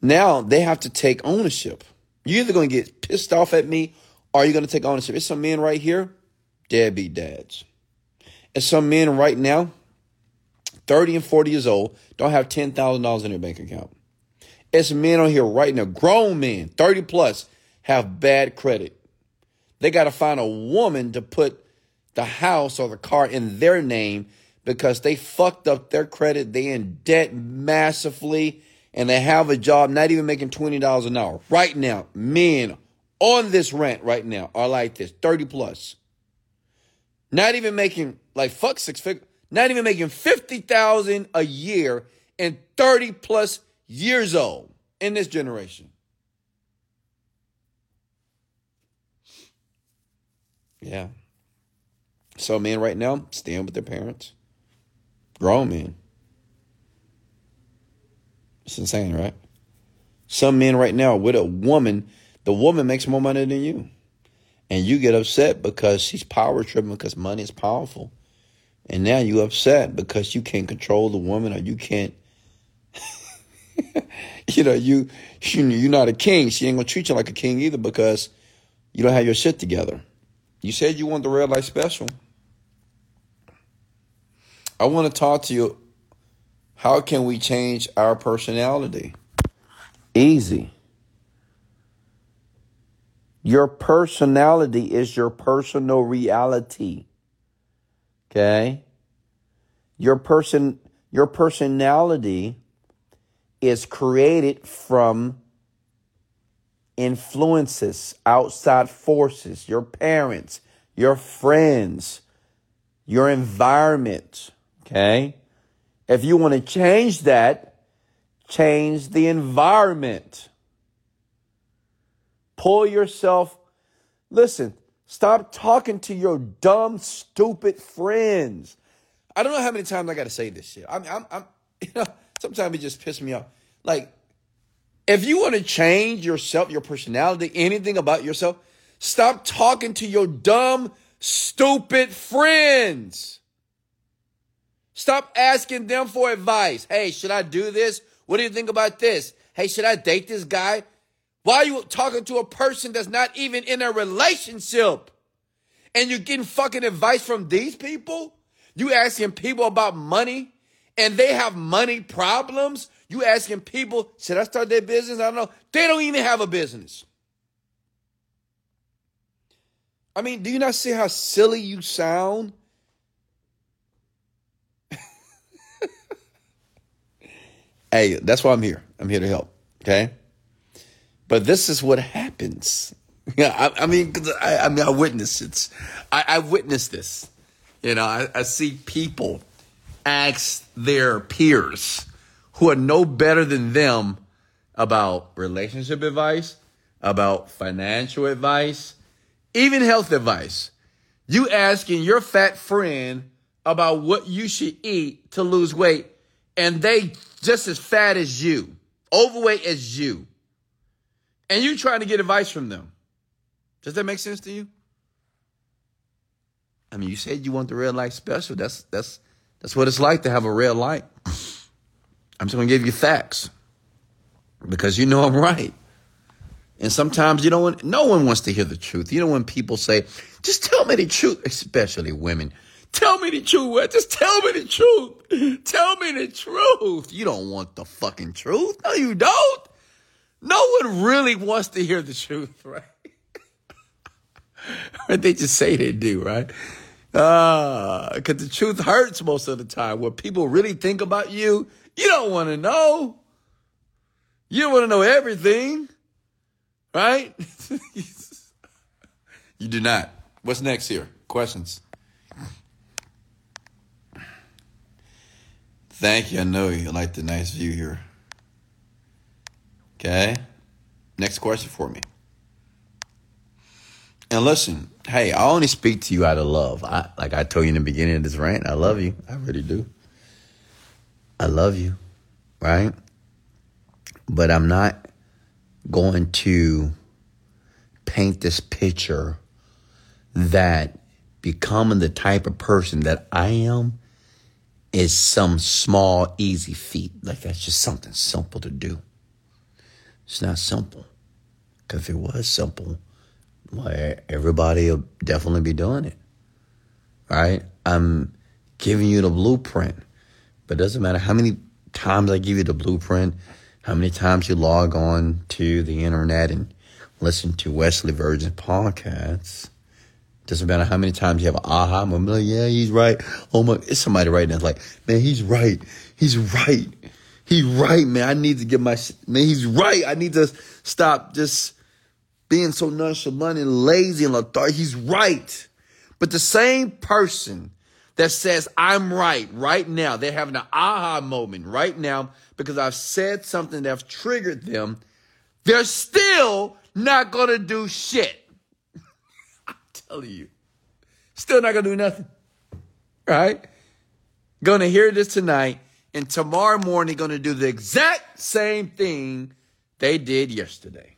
now they have to take ownership. You're either going to get pissed off at me or you're going to take ownership. It's some men right here deadbeat dads. And some men right now, 30 and 40 years old, don't have $10,000 in their bank account. It's men on here right now, grown men, 30 plus, have bad credit. They got to find a woman to put the house or the car in their name because they fucked up their credit. They in debt massively and they have a job not even making $20 an hour. Right now, men on this rent right now are like this, 30 plus. Not even making like fuck six figures. Not even making fifty thousand a year and thirty plus years old in this generation. Yeah. So men right now staying with their parents. Grown men. It's insane, right? Some men right now with a woman, the woman makes more money than you and you get upset because she's power tripping because money is powerful. And now you upset because you can't control the woman or you can't you know, you, you you're not a king. She ain't gonna treat you like a king either because you don't have your shit together. You said you want the red light special. I want to talk to you. How can we change our personality? Easy. Your personality is your personal reality. Okay? Your person your personality is created from influences, outside forces, your parents, your friends, your environment, okay? If you want to change that, change the environment. Pull yourself. Listen, stop talking to your dumb, stupid friends. I don't know how many times I got to say this shit. I'm, I'm, I'm, you know, sometimes it just pisses me off. Like, if you want to change yourself, your personality, anything about yourself, stop talking to your dumb, stupid friends. Stop asking them for advice. Hey, should I do this? What do you think about this? Hey, should I date this guy? Why are you talking to a person that's not even in a relationship? and you're getting fucking advice from these people? You asking people about money and they have money problems? You asking people, should I start their business? I don't know. They don't even have a business. I mean, do you not see how silly you sound? Hey, that's why I'm here. I'm here to help. Okay. But this is what happens. Yeah, I, I mean, I, I, mean, I witnessed it. I, I witnessed this. You know, I, I see people ask their peers who are no better than them about relationship advice, about financial advice, even health advice. You asking your fat friend about what you should eat to lose weight, and they just as fat as you, overweight as you, and you trying to get advice from them. Does that make sense to you? I mean, you said you want the red light special. That's that's that's what it's like to have a red light. I'm just gonna give you facts because you know I'm right. And sometimes you don't want, no one wants to hear the truth. You know, when people say, just tell me the truth, especially women, tell me the truth. Just tell me the truth. Tell me the truth. You don't want the fucking truth. No, you don't. No one really wants to hear the truth, right? or they just say they do, right? Uh, cause the truth hurts most of the time. What people really think about you, you don't want to know. You don't want to know everything. Right? you do not. What's next here? Questions? Thank you. I know you like the nice view here. Okay. Next question for me. And listen, hey, I only speak to you out of love. I, like I told you in the beginning of this rant, I love you. I really do. I love you, right? But I'm not going to paint this picture that becoming the type of person that I am is some small, easy feat. Like that's just something simple to do. It's not simple. Because if it was simple, well, everybody will definitely be doing it. Right? I'm giving you the blueprint. But it doesn't matter how many times I give you the blueprint, how many times you log on to the internet and listen to Wesley Virgin podcasts. Doesn't matter how many times you have an aha moment. Like, yeah, he's right. Oh my, it's somebody right now. like, man, he's right. He's right. He's right, man. I need to get my, man, he's right. I need to stop just being so nonchalant and lazy and lethargic. He's right. But the same person that says, I'm right right now. They're having an aha moment right now because I've said something that's triggered them. They're still not going to do shit. Telling you. Still not going to do nothing. Right? Going to hear this tonight and tomorrow morning going to do the exact same thing they did yesterday.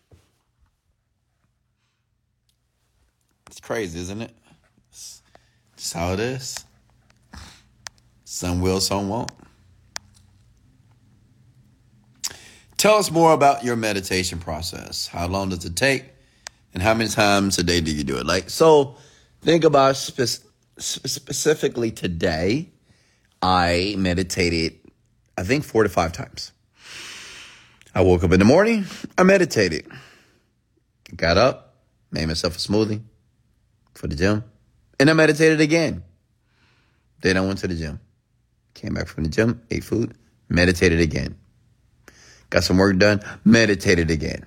It's crazy, isn't it? It's how it is. Some will, some won't. Tell us more about your meditation process. How long does it take? And how many times a day do you do it? Like, so think about spe- specifically today. I meditated, I think, four to five times. I woke up in the morning, I meditated. Got up, made myself a smoothie for the gym, and I meditated again. Then I went to the gym. Came back from the gym, ate food, meditated again. Got some work done, meditated again.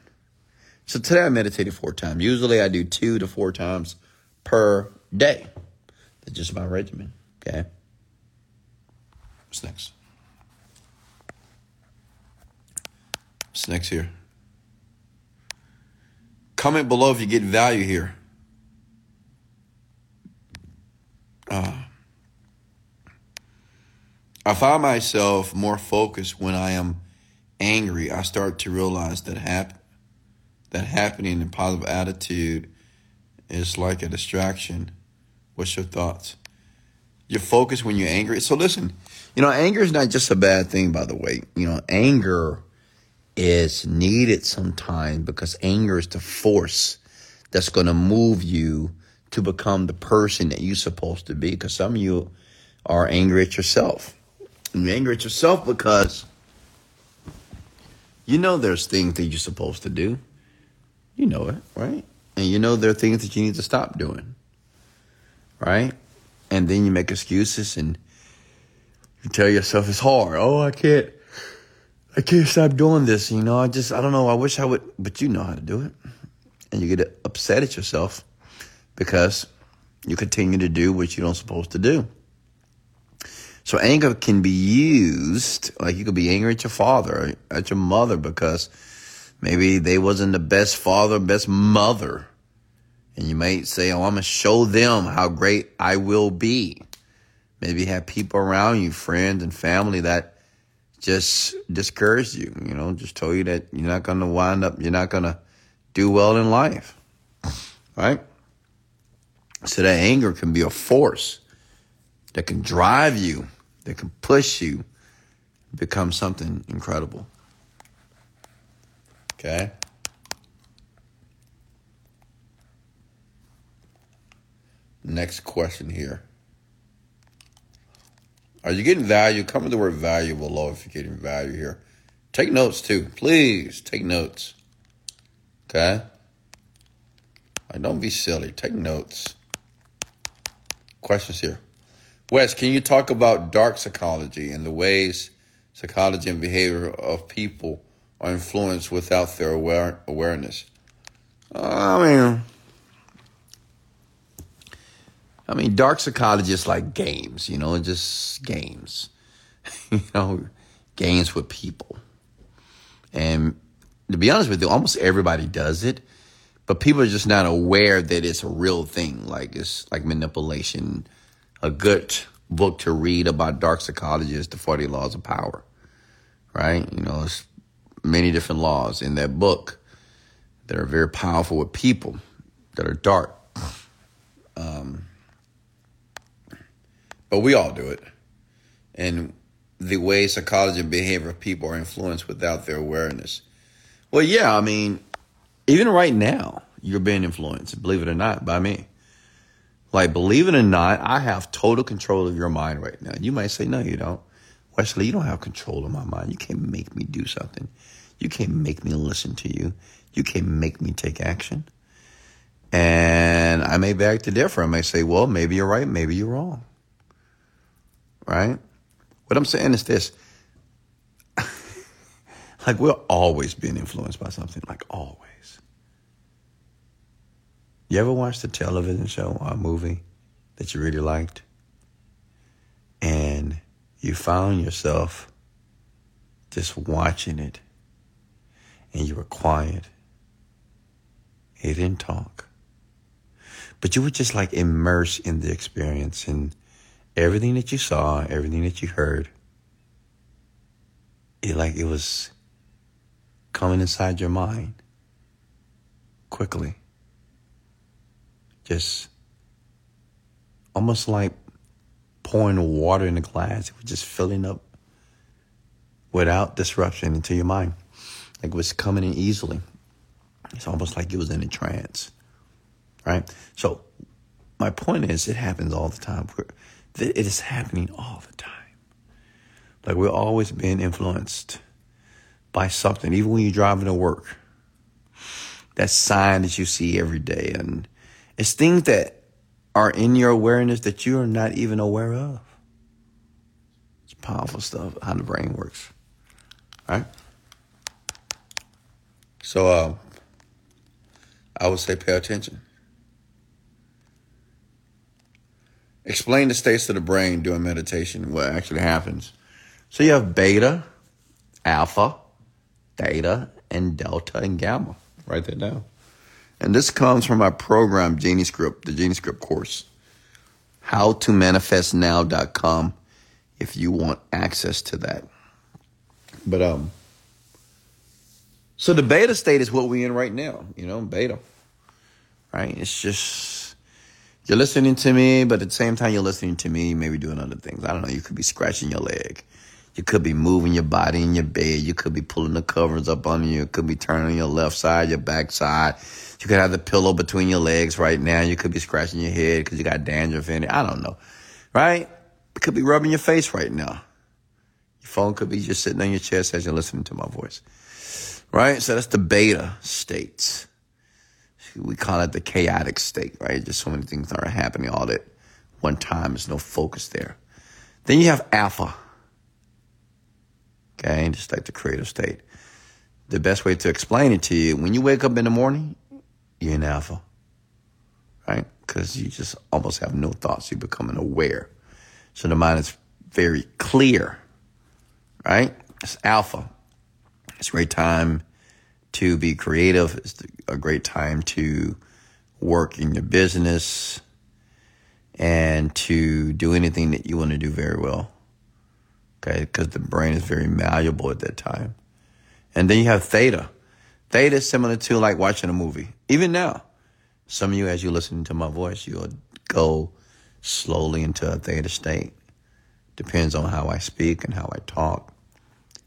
So today I meditated four times. Usually I do two to four times per day. That's just my regimen. Okay. What's next? What's next here? Comment below if you get value here. Uh, I find myself more focused when I am angry. I start to realize that hap- that happening in positive attitude is like a distraction. What's your thoughts? You're focused when you're angry. So listen, you know, anger is not just a bad thing, by the way. You know, anger is needed sometimes because anger is the force that's going to move you to become the person that you're supposed to be. Because some of you are angry at yourself. And you're angry at yourself because you know there's things that you're supposed to do. You know it, right? And you know there are things that you need to stop doing. Right? And then you make excuses and you tell yourself it's hard. Oh, I can't I can't stop doing this, you know. I just I don't know, I wish I would but you know how to do it. And you get upset at yourself because you continue to do what you don't supposed to do. So anger can be used, like you could be angry at your father, at your mother, because maybe they wasn't the best father, best mother. And you might say, oh, I'm going to show them how great I will be. Maybe have people around you, friends and family that just discouraged you, you know, just told you that you're not going to wind up, you're not going to do well in life. Right? So that anger can be a force that can drive you, that can push you, become something incredible. Okay? Next question here. Are you getting value? Come with the word value below if you're getting value here. Take notes too. Please take notes. Okay? Like, don't be silly. Take notes. Questions here. Wes, can you talk about dark psychology and the ways psychology and behavior of people are influenced without their aware- awareness? I mean, I mean, dark psychologists like games, you know, just games, you know, games with people. And to be honest with you, almost everybody does it, but people are just not aware that it's a real thing. Like it's like manipulation. A good book to read about dark psychology is The 40 Laws of Power, right? You know, it's many different laws in that book that are very powerful with people that are dark. Um, but we all do it. And the way psychology and behavior of people are influenced without their awareness. Well, yeah, I mean, even right now, you're being influenced, believe it or not, by me. Like, believe it or not, I have total control of your mind right now. You might say, no, you don't. Wesley, you don't have control of my mind. You can't make me do something. You can't make me listen to you. You can't make me take action. And I may beg to differ. I may say, well, maybe you're right, maybe you're wrong right? What I'm saying is this like we're always being influenced by something, like always. You ever watched a television show or a movie that you really liked? And you found yourself just watching it and you were quiet. You didn't talk. But you were just like immersed in the experience and everything that you saw, everything that you heard, it like it was coming inside your mind quickly. Just almost like pouring water in a glass. It was just filling up without disruption into your mind. Like it was coming in easily. It's almost like it was in a trance. Right? So my point is it happens all the time. It is happening all the time. Like we're always being influenced by something, even when you're driving to work. That sign that you see every day. And it's things that are in your awareness that you are not even aware of. It's powerful stuff, how the brain works. Right? So uh, I would say pay attention. Explain the states of the brain during meditation, what actually happens. So you have beta, alpha, theta, and delta and gamma. Write that down. And this comes from my program, Genie Script, the Genie Script course. howtomanifestnow.com if you want access to that. But um so the beta state is what we're in right now, you know, beta. Right? It's just you're listening to me, but at the same time you're listening to me, maybe doing other things. I don't know. You could be scratching your leg. You could be moving your body in your bed. You could be pulling the covers up on you. You could be turning your left side, your back side. You could have the pillow between your legs right now. You could be scratching your head because you got dandruff in it. I don't know. Right? Could be rubbing your face right now. Your phone could be just sitting on your chest as you're listening to my voice. Right? So that's the beta state. We call it the chaotic state, right? Just so many things are happening all at one time. There's no focus there. Then you have alpha. Okay, just like the creative state. The best way to explain it to you, when you wake up in the morning, you're in alpha. Right? Because you just almost have no thoughts. You're becoming aware. So the mind is very clear. Right? It's alpha. It's a great time to be creative. It's a great time to work in your business and to do anything that you want to do very well. Okay, because the brain is very malleable at that time. And then you have theta. Theta is similar to like watching a movie. Even now, some of you, as you listen to my voice, you'll go slowly into a theta state. Depends on how I speak and how I talk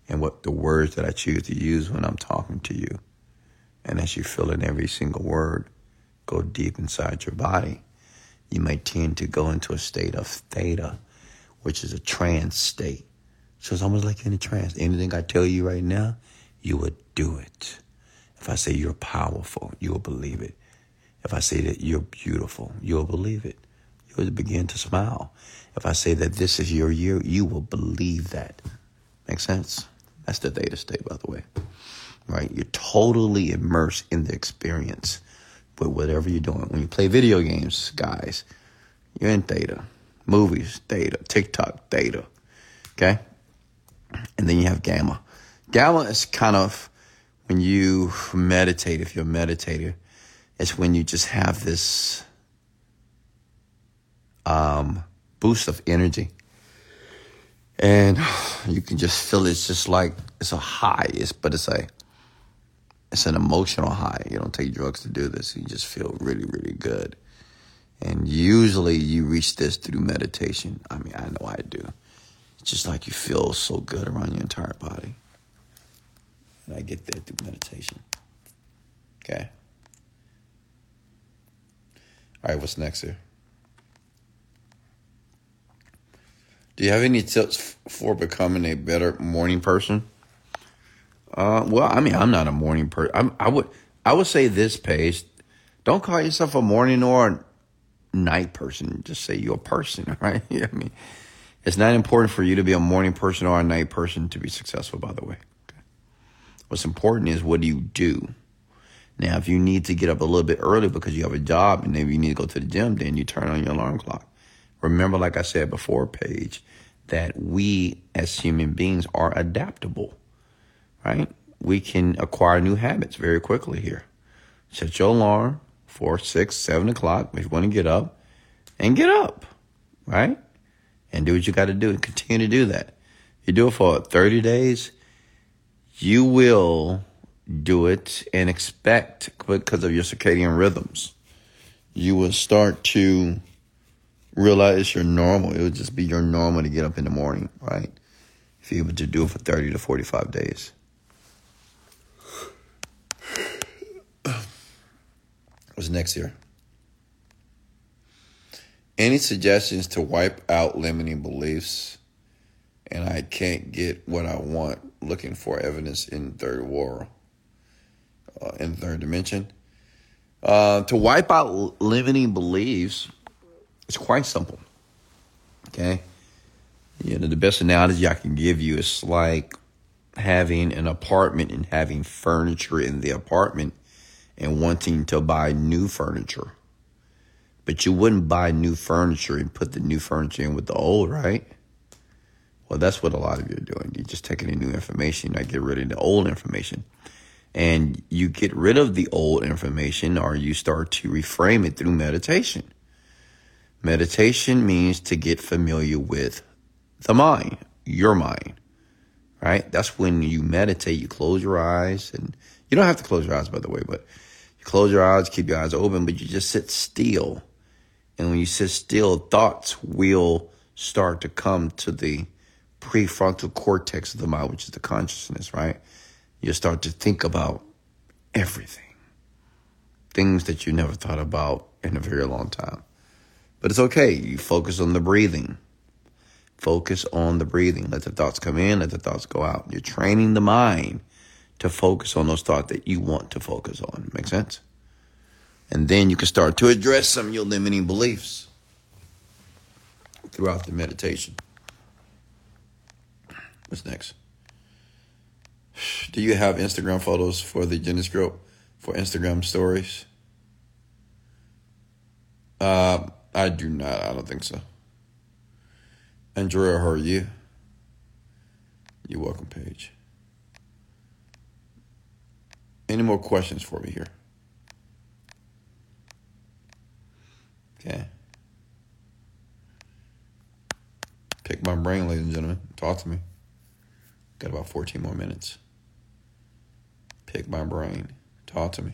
and what the words that I choose to use when I'm talking to you. And as you fill in every single word, go deep inside your body you may tend to go into a state of theta, which is a trance state. So it's almost like in a trance. Anything I tell you right now, you would do it. If I say you're powerful, you will believe it. If I say that you're beautiful, you'll believe it. You will begin to smile. If I say that this is your year, you will believe that. Make sense? That's the theta state, by the way. Right? You're totally immersed in the experience with whatever you're doing. When you play video games, guys, you're in theta. Movies, theta. TikTok, theta. Okay? And then you have gamma. Gamma is kind of when you meditate, if you're a meditator, it's when you just have this um, boost of energy. And you can just feel it's just like it's a high, it's, but it's a it's an emotional high. You don't take drugs to do this. You just feel really, really good. And usually you reach this through meditation. I mean, I know I do. It's just like you feel so good around your entire body. And I get there through meditation. Okay. All right, what's next here? Do you have any tips for becoming a better morning person? Uh, well, I mean, I'm not a morning person. I would, I would say this Paige. Don't call yourself a morning or a night person. Just say you're a person, right? I mean, it's not important for you to be a morning person or a night person to be successful. By the way, okay. what's important is what do you do. Now, if you need to get up a little bit early because you have a job and maybe you need to go to the gym, then you turn on your alarm clock. Remember, like I said before, Paige, that we as human beings are adaptable right? We can acquire new habits very quickly here. Set your alarm for six, seven o'clock if you want to get up, and get up, right? And do what you got to do and continue to do that. You do it for 30 days, you will do it and expect because of your circadian rhythms. You will start to realize you're normal. It would just be your normal to get up in the morning, right? If you're able to do it for 30 to 45 days. What's next year? Any suggestions to wipe out limiting beliefs? And I can't get what I want. Looking for evidence in third world, uh, in third dimension. Uh, to wipe out limiting beliefs, it's quite simple. Okay, you know the best analogy I can give you is like having an apartment and having furniture in the apartment and wanting to buy new furniture. But you wouldn't buy new furniture and put the new furniture in with the old, right? Well, that's what a lot of you are doing. You're just taking the new information, not get rid of the old information. And you get rid of the old information or you start to reframe it through meditation. Meditation means to get familiar with the mind, your mind, right? That's when you meditate, you close your eyes and you don't have to close your eyes, by the way, but you close your eyes, keep your eyes open, but you just sit still. And when you sit still, thoughts will start to come to the prefrontal cortex of the mind, which is the consciousness, right? You start to think about everything. Things that you never thought about in a very long time. But it's okay. You focus on the breathing. Focus on the breathing. Let the thoughts come in, let the thoughts go out. You're training the mind to focus on those thoughts that you want to focus on. Make sense? And then you can start to address some of your limiting beliefs throughout the meditation. What's next? Do you have Instagram photos for the Genesis group for Instagram stories? Uh, I do not. I don't think so. Andrea, how are you? You're welcome, Paige. Any more questions for me here? Okay. Pick my brain, ladies and gentlemen. Talk to me. Got about 14 more minutes. Pick my brain. Talk to me.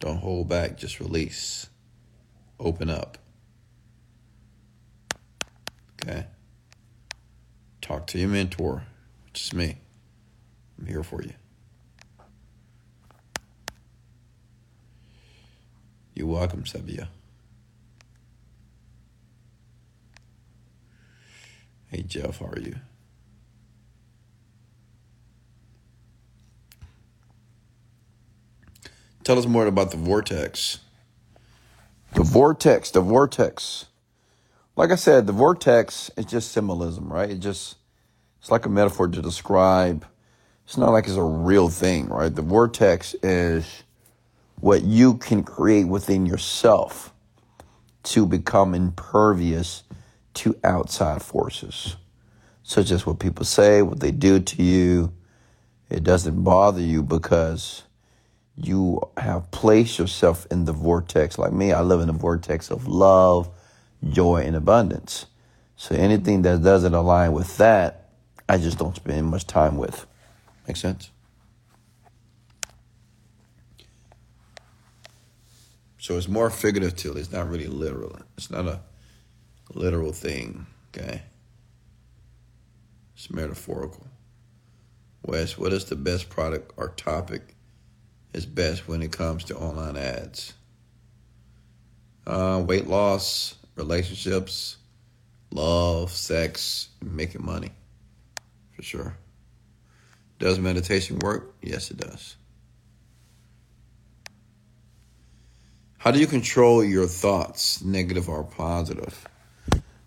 Don't hold back, just release. Open up. Okay? Talk to your mentor, which is me. I'm here for you. You're welcome, Sabia. Hey, Jeff, how are you? Tell us more about the vortex. The vortex, the vortex. Like I said, the vortex is just symbolism, right? It just, it's like a metaphor to describe. It's not like it's a real thing, right? The vortex is what you can create within yourself to become impervious to outside forces, such as what people say, what they do to you. It doesn't bother you because you have placed yourself in the vortex. Like me, I live in the vortex of love, joy, and abundance. So anything that doesn't align with that, I just don't spend much time with. Make sense? So it's more figurative. It's not really literal. It's not a literal thing, okay? It's metaphorical. Wes, what is the best product or topic is best when it comes to online ads? Uh, weight loss, relationships, love, sex, making money, for sure. Does meditation work? Yes, it does. How do you control your thoughts, negative or positive?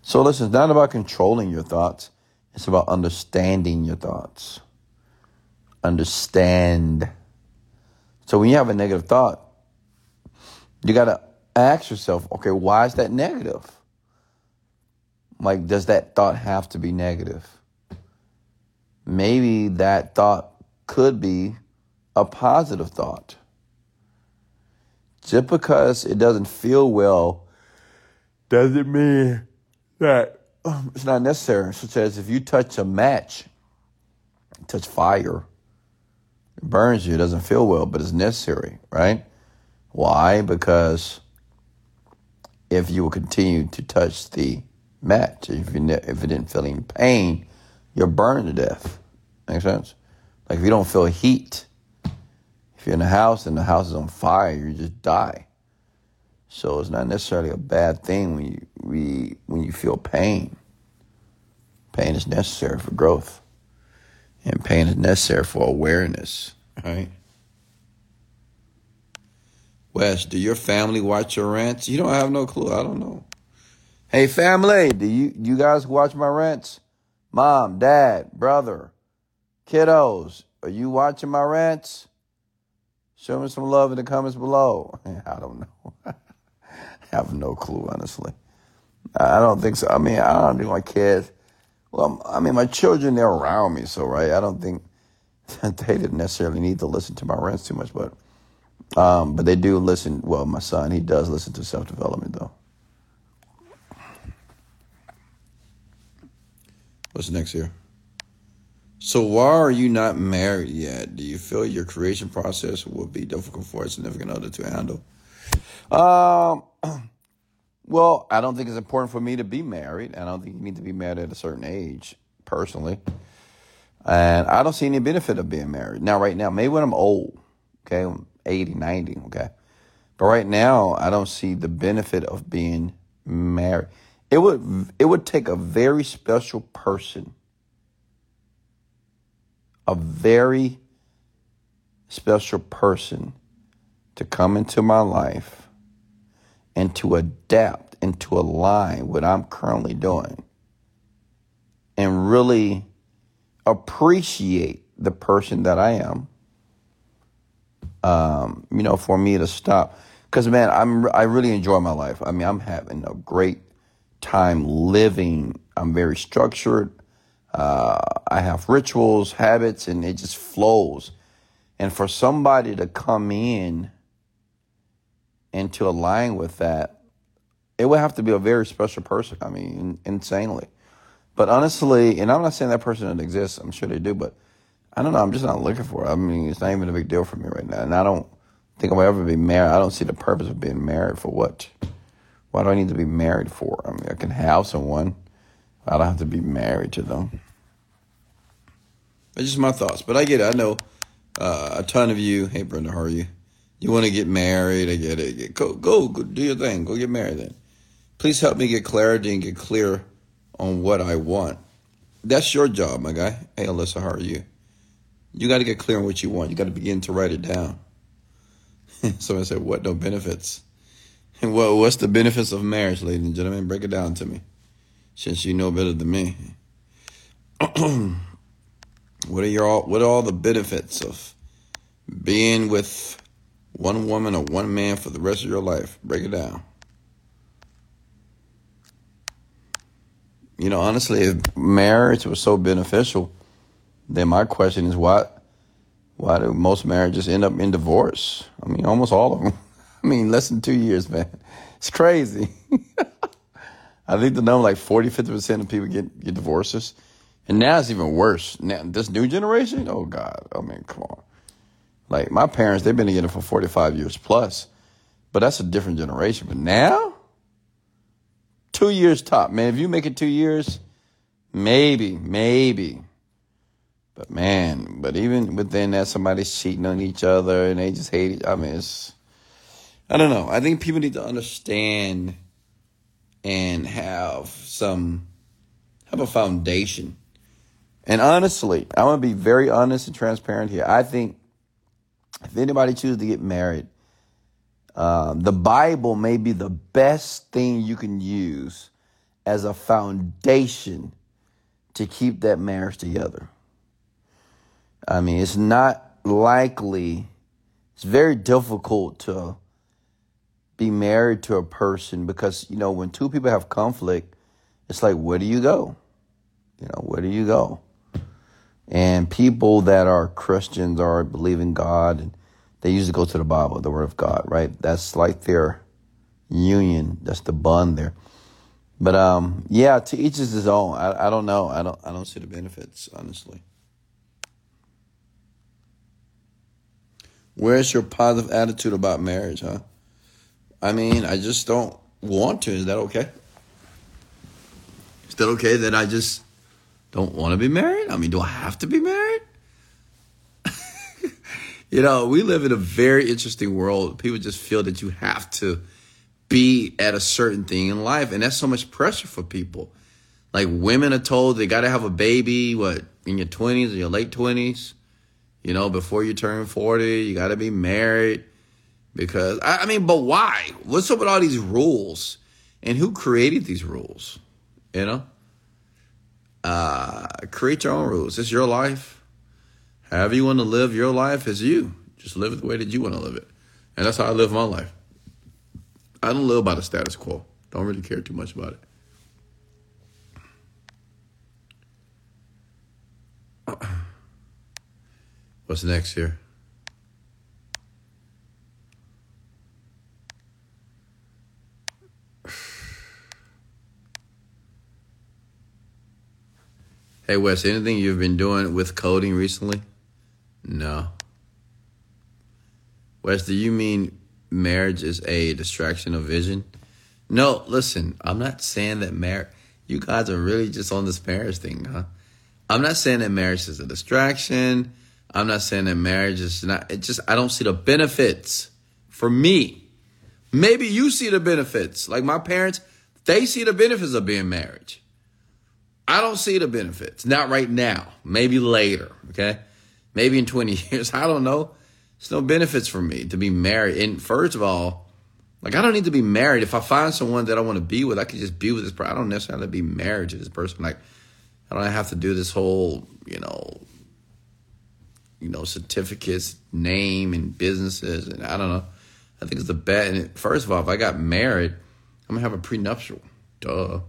So listen, it's not about controlling your thoughts. It's about understanding your thoughts. Understand. So when you have a negative thought, you got to ask yourself, okay, why is that negative? Like, does that thought have to be negative? Maybe that thought could be a positive thought. Just because it doesn't feel well doesn't mean that um, it's not necessary. Such as if you touch a match, touch fire, it burns you, it doesn't feel well, but it's necessary, right? Why? Because if you will continue to touch the match, if you ne- if it didn't feel any pain, you're burned to death. Make sense? Like if you don't feel heat, if you're in a house and the house is on fire, you just die. So it's not necessarily a bad thing when you we, when you feel pain. Pain is necessary for growth. And pain is necessary for awareness, right? Wes, do your family watch your rants? You don't have no clue. I don't know. Hey family, do you you guys watch my rants? Mom, dad, brother, kiddos, are you watching my rants? Show me some love in the comments below. I don't know. I have no clue, honestly. I don't think so. I mean, I don't think my kids. Well, I mean, my children they're around me, so right. I don't think they didn't necessarily need to listen to my rants too much, but um, but they do listen. Well, my son he does listen to self development though. What's next here? So why are you not married yet? Do you feel your creation process will be difficult for a significant other to handle? Um. Well, I don't think it's important for me to be married. I don't think you need to be married at a certain age, personally. And I don't see any benefit of being married. Now, right now, maybe when I'm old, okay, I'm 80, 90, okay. But right now, I don't see the benefit of being married. It would it would take a very special person, a very special person to come into my life and to adapt and to align what I'm currently doing and really appreciate the person that I am. Um, you know, for me to stop, because man, I'm I really enjoy my life. I mean, I'm having a great time living. I'm very structured. Uh, I have rituals, habits, and it just flows. And for somebody to come in and to align with that, it would have to be a very special person. I mean, insanely. But honestly, and I'm not saying that person doesn't exist. I'm sure they do, but I don't know. I'm just not looking for it. I mean, it's not even a big deal for me right now. And I don't think I'll ever be married. I don't see the purpose of being married for what? Why do I need to be married for? I mean, I can have someone. I don't have to be married to them. It's just my thoughts. But I get it. I know uh, a ton of you. Hey, Brenda, how are you? You want to get married? I get it. Go, go, go, do your thing. Go get married then. Please help me get clarity and get clear on what I want. That's your job, my guy. Hey, Alyssa, how are you? You got to get clear on what you want. You got to begin to write it down. Someone said, "What no benefits?" And what what's the benefits of marriage, ladies and gentlemen? Break it down to me, since you know better than me. what are your what are all the benefits of being with one woman or one man for the rest of your life? Break it down. You know, honestly, if marriage was so beneficial, then my question is why why do most marriages end up in divorce? I mean, almost all of them. I mean, less than two years, man. It's crazy. I think the number like 40, 50% of people get, get divorces. And now it's even worse. Now, this new generation, oh God, I mean, come on. Like my parents, they've been together for 45 years plus, but that's a different generation. But now, two years top, man. If you make it two years, maybe, maybe. But man, but even within that, somebody's cheating on each other and they just hate each. I mean, it's. I don't know. I think people need to understand and have some have a foundation. And honestly, I'm gonna be very honest and transparent here. I think if anybody chooses to get married, um, the Bible may be the best thing you can use as a foundation to keep that marriage together. I mean, it's not likely, it's very difficult to be married to a person because, you know, when two people have conflict, it's like, where do you go? You know, where do you go? And people that are Christians or believe in God, and they usually go to the Bible, the Word of God, right? That's like their union. That's the bond there. But um, yeah, to each is his own. I, I don't know. I don't I don't see the benefits, honestly. Where's your positive attitude about marriage, huh? I mean, I just don't want to. Is that okay? Is that okay that I just don't want to be married? I mean, do I have to be married? you know, we live in a very interesting world. People just feel that you have to be at a certain thing in life, and that's so much pressure for people. Like women are told they got to have a baby, what, in your 20s or your late 20s? You know, before you turn 40, you got to be married. Because, I, I mean, but why? What's up with all these rules? And who created these rules? You know? Uh, create your own rules. It's your life. However you want to live your life is you. Just live it the way that you want to live it. And that's how I live my life. I don't live by the status quo. Don't really care too much about it. What's next here? Hey Wes, anything you've been doing with coding recently? No. Wes, do you mean marriage is a distraction of vision? No, listen, I'm not saying that marriage. You guys are really just on this marriage thing, huh? I'm not saying that marriage is a distraction. I'm not saying that marriage is not, it just, I don't see the benefits for me. Maybe you see the benefits. Like my parents, they see the benefits of being married. I don't see the benefits. Not right now. Maybe later. Okay. Maybe in 20 years. I don't know. There's no benefits for me to be married. And first of all, like I don't need to be married. If I find someone that I want to be with, I can just be with this person. I don't necessarily be married to this person. Like I don't have to do this whole, you know, you know, certificates, name, and businesses, and I don't know. I think it's the best. And First of all, if I got married, I'm gonna have a prenuptial. Duh,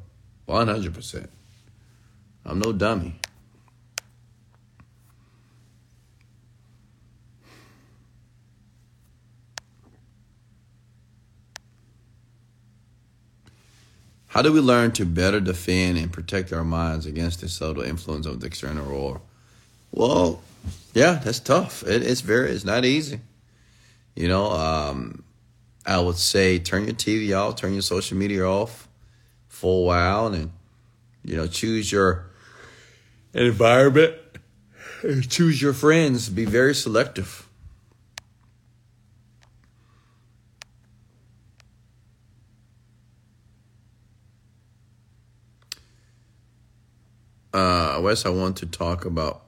one hundred percent. I'm no dummy. How do we learn to better defend and protect our minds against the subtle influence of the external world? Well, yeah, that's tough. It, it's very, it's not easy. You know, um, I would say turn your TV off, turn your social media off for a while, and you know, choose your environment, choose your friends. Be very selective. Uh, Wes, I want to talk about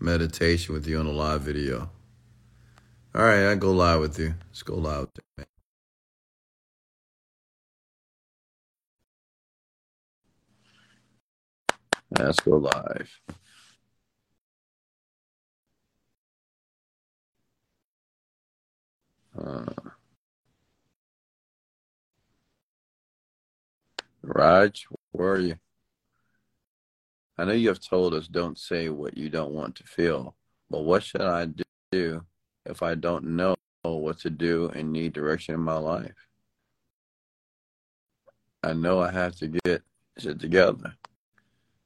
meditation with you on a live video. All right, I go live with you. Let's go live. Let's go live. Uh, Raj, where are you? I know you have told us don't say what you don't want to feel, but what should I do if I don't know what to do and need direction in my life? I know I have to get it together.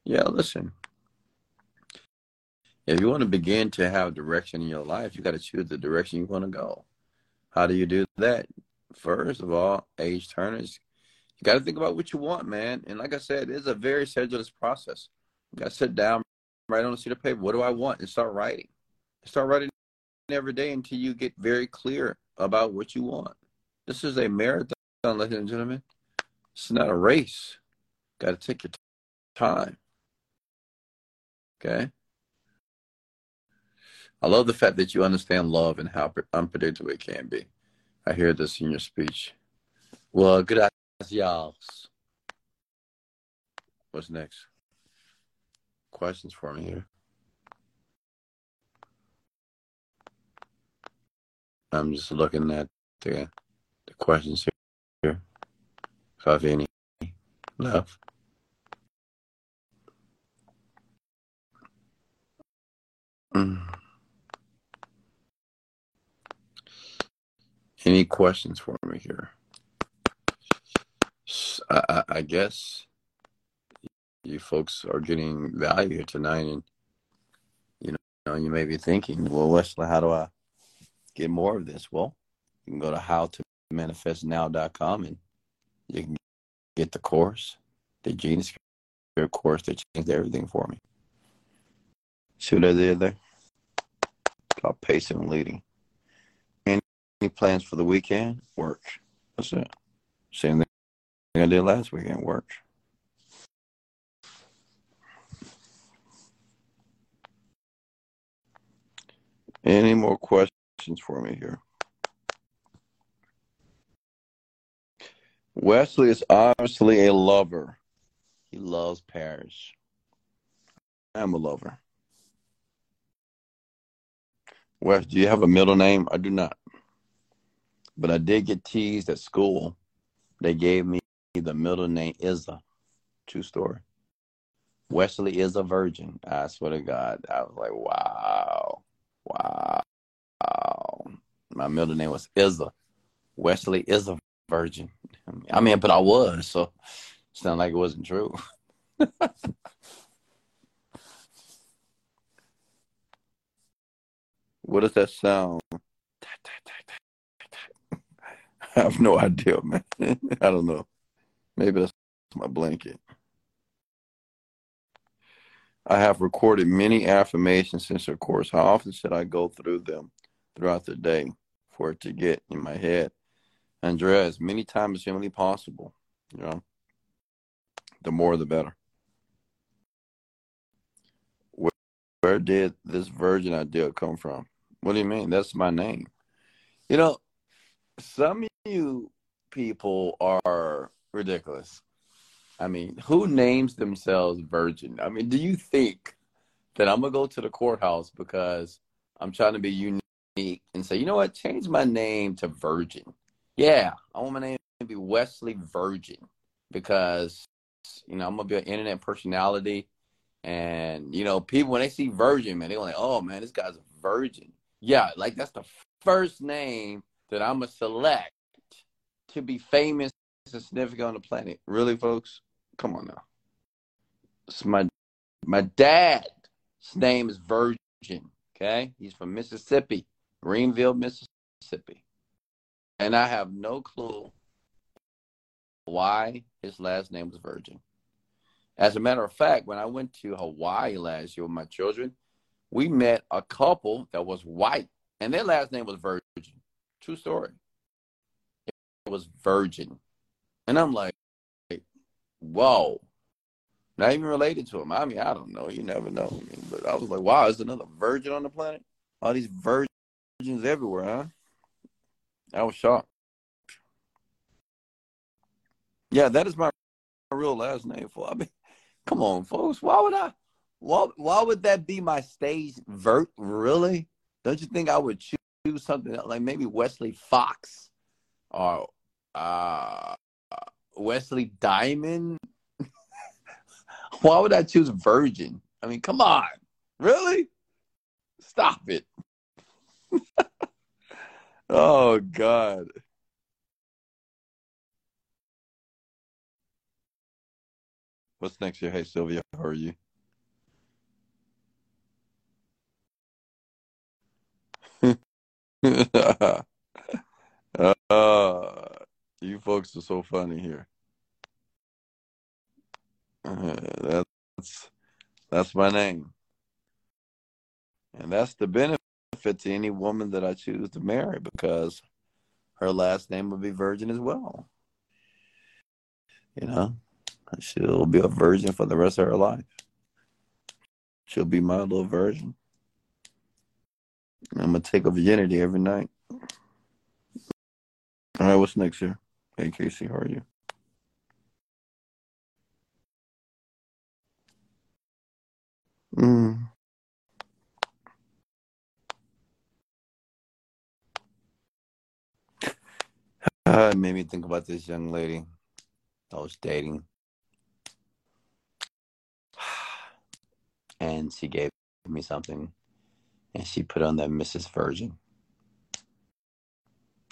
Yeah, listen. If you want to begin to have direction in your life, you got to choose the direction you want to go. How do you do that? First of all, age turners, you got to think about what you want, man. And like I said, it's a very sedulous process. You got to sit down, write on a sheet of paper. What do I want? And start writing. Start writing every day until you get very clear about what you want. This is a marathon, ladies and gentlemen. It's not a race. Got to take your time. Okay? I love the fact that you understand love and how unpredictable it can be. I hear this in your speech. Well, good y'all. What's next? questions for me here. I'm just looking at the the questions here. If I have any left. Mm. Any questions for me here? I, I, guess you folks are getting value here tonight, and you know you may be thinking, well, Wesley, how do I get more of this? Well, you can go to howtomanifestnow.com and you can get the course, the Genius course that changed everything for me. See what I did there? called pacing and leading. Any, any plans for the weekend? Work. That's it. Same thing I did last weekend. Work. Any more questions for me here? Wesley is obviously a lover. He loves Paris. I'm a lover. Wes, do you have a middle name? I do not. But I did get teased at school. They gave me the middle name Izza. True story. Wesley is a virgin. I swear to God. I was like, wow. Wow. My middle name was Izza. Wesley is a virgin. I mean, but I was, so it's not like it wasn't true. what does that sound? I have no idea, man. I don't know. Maybe that's my blanket. I have recorded many affirmations since the course. How often should I go through them throughout the day for it to get in my head? Andrea, as many times as humanly possible. You know, the more the better. Where, where did this virgin idea come from? What do you mean? That's my name. You know, some of you people are ridiculous. I mean, who names themselves virgin? I mean, do you think that I'm gonna go to the courthouse because I'm trying to be unique and say, you know what, change my name to Virgin? Yeah, I want my name to be Wesley Virgin because you know I'm gonna be an internet personality, and you know people when they see Virgin, man, they're like, oh man, this guy's a virgin. Yeah, like that's the first name that I'm gonna select to be famous and significant on the planet. Really, folks? Come on now. It's my my dad's name is Virgin. Okay, he's from Mississippi, Greenville, Mississippi, and I have no clue why his last name was Virgin. As a matter of fact, when I went to Hawaii last year with my children, we met a couple that was white, and their last name was Virgin. True story. It was Virgin. And I'm like, whoa. Not even related to him. I mean, I don't know. You never know. I mean, but I was like, wow, is another virgin on the planet? All these virgins everywhere, huh? I was shocked. Yeah, that is my real last name. For I mean, come on, folks. Why would I? Why, why would that be my stage vert? Really? Don't you think I would choose something like maybe Wesley Fox or uh, Wesley Diamond? why would I choose Virgin? I mean, come on. Really? Stop it. oh, God. What's next here? Hey, Sylvia, how are you? uh, you folks are so funny here. Uh, that's that's my name, and that's the benefit to any woman that I choose to marry because her last name will be Virgin as well. You know. She'll be a virgin for the rest of her life. She'll be my little virgin. I'm gonna take a virginity every night. All right, what's next here? Hey, Casey, how are you? Mm. Uh, it made me think about this young lady I was dating. and she gave me something and she put on that Mrs. Virgin.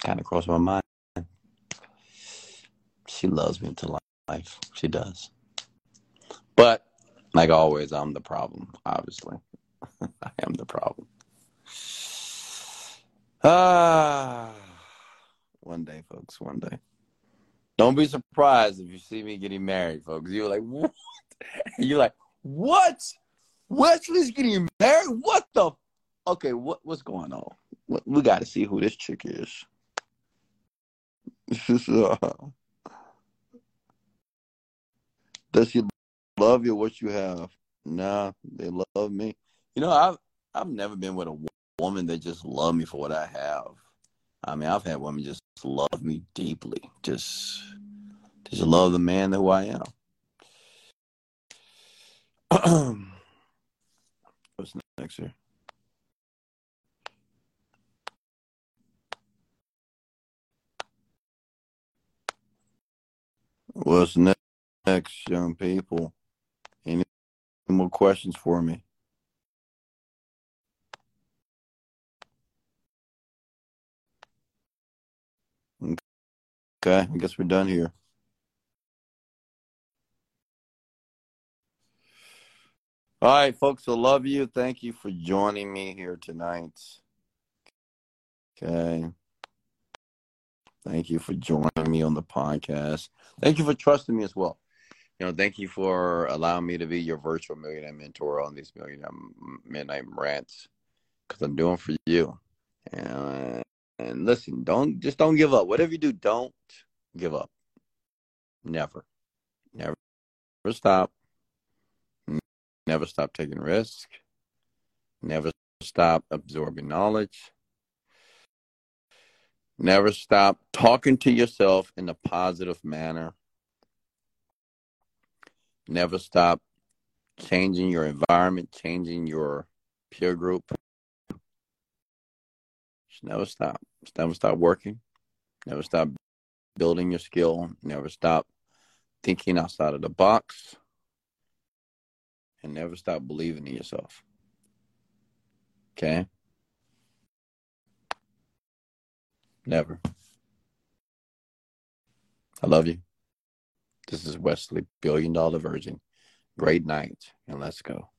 Kind of crossed my mind. She loves me to life. She does. But like always, I'm the problem, obviously. I am the problem. Ah, one day, folks, one day. Don't be surprised if you see me getting married, folks. You're like, what? You're like, what? Wesley's getting married? What the? Okay, what what's going on? We got to see who this chick is. Uh, does she love you? What you have? Nah, they love me. You know, I've I've never been with a woman that just loved me for what I have. I mean, I've had women just love me deeply, just just love the man who I am. What's next here? What's next, young people? Any more questions for me? Okay, I guess we're done here. All right, folks, I love you. Thank you for joining me here tonight. Okay. Thank you for joining me on the podcast. Thank you for trusting me as well. You know, thank you for allowing me to be your virtual millionaire mentor on these millionaire midnight rants because I'm doing for you. And, and listen, don't just don't give up. Whatever you do, don't give up. Never, never, never stop. Never stop taking risks. Never stop absorbing knowledge. Never stop talking to yourself in a positive manner. Never stop changing your environment, changing your peer group. Just never stop. Just never stop working. Never stop building your skill. Never stop thinking outside of the box. And never stop believing in yourself. Okay? Never. I love you. This is Wesley, Billion Dollar Virgin. Great night, and let's go.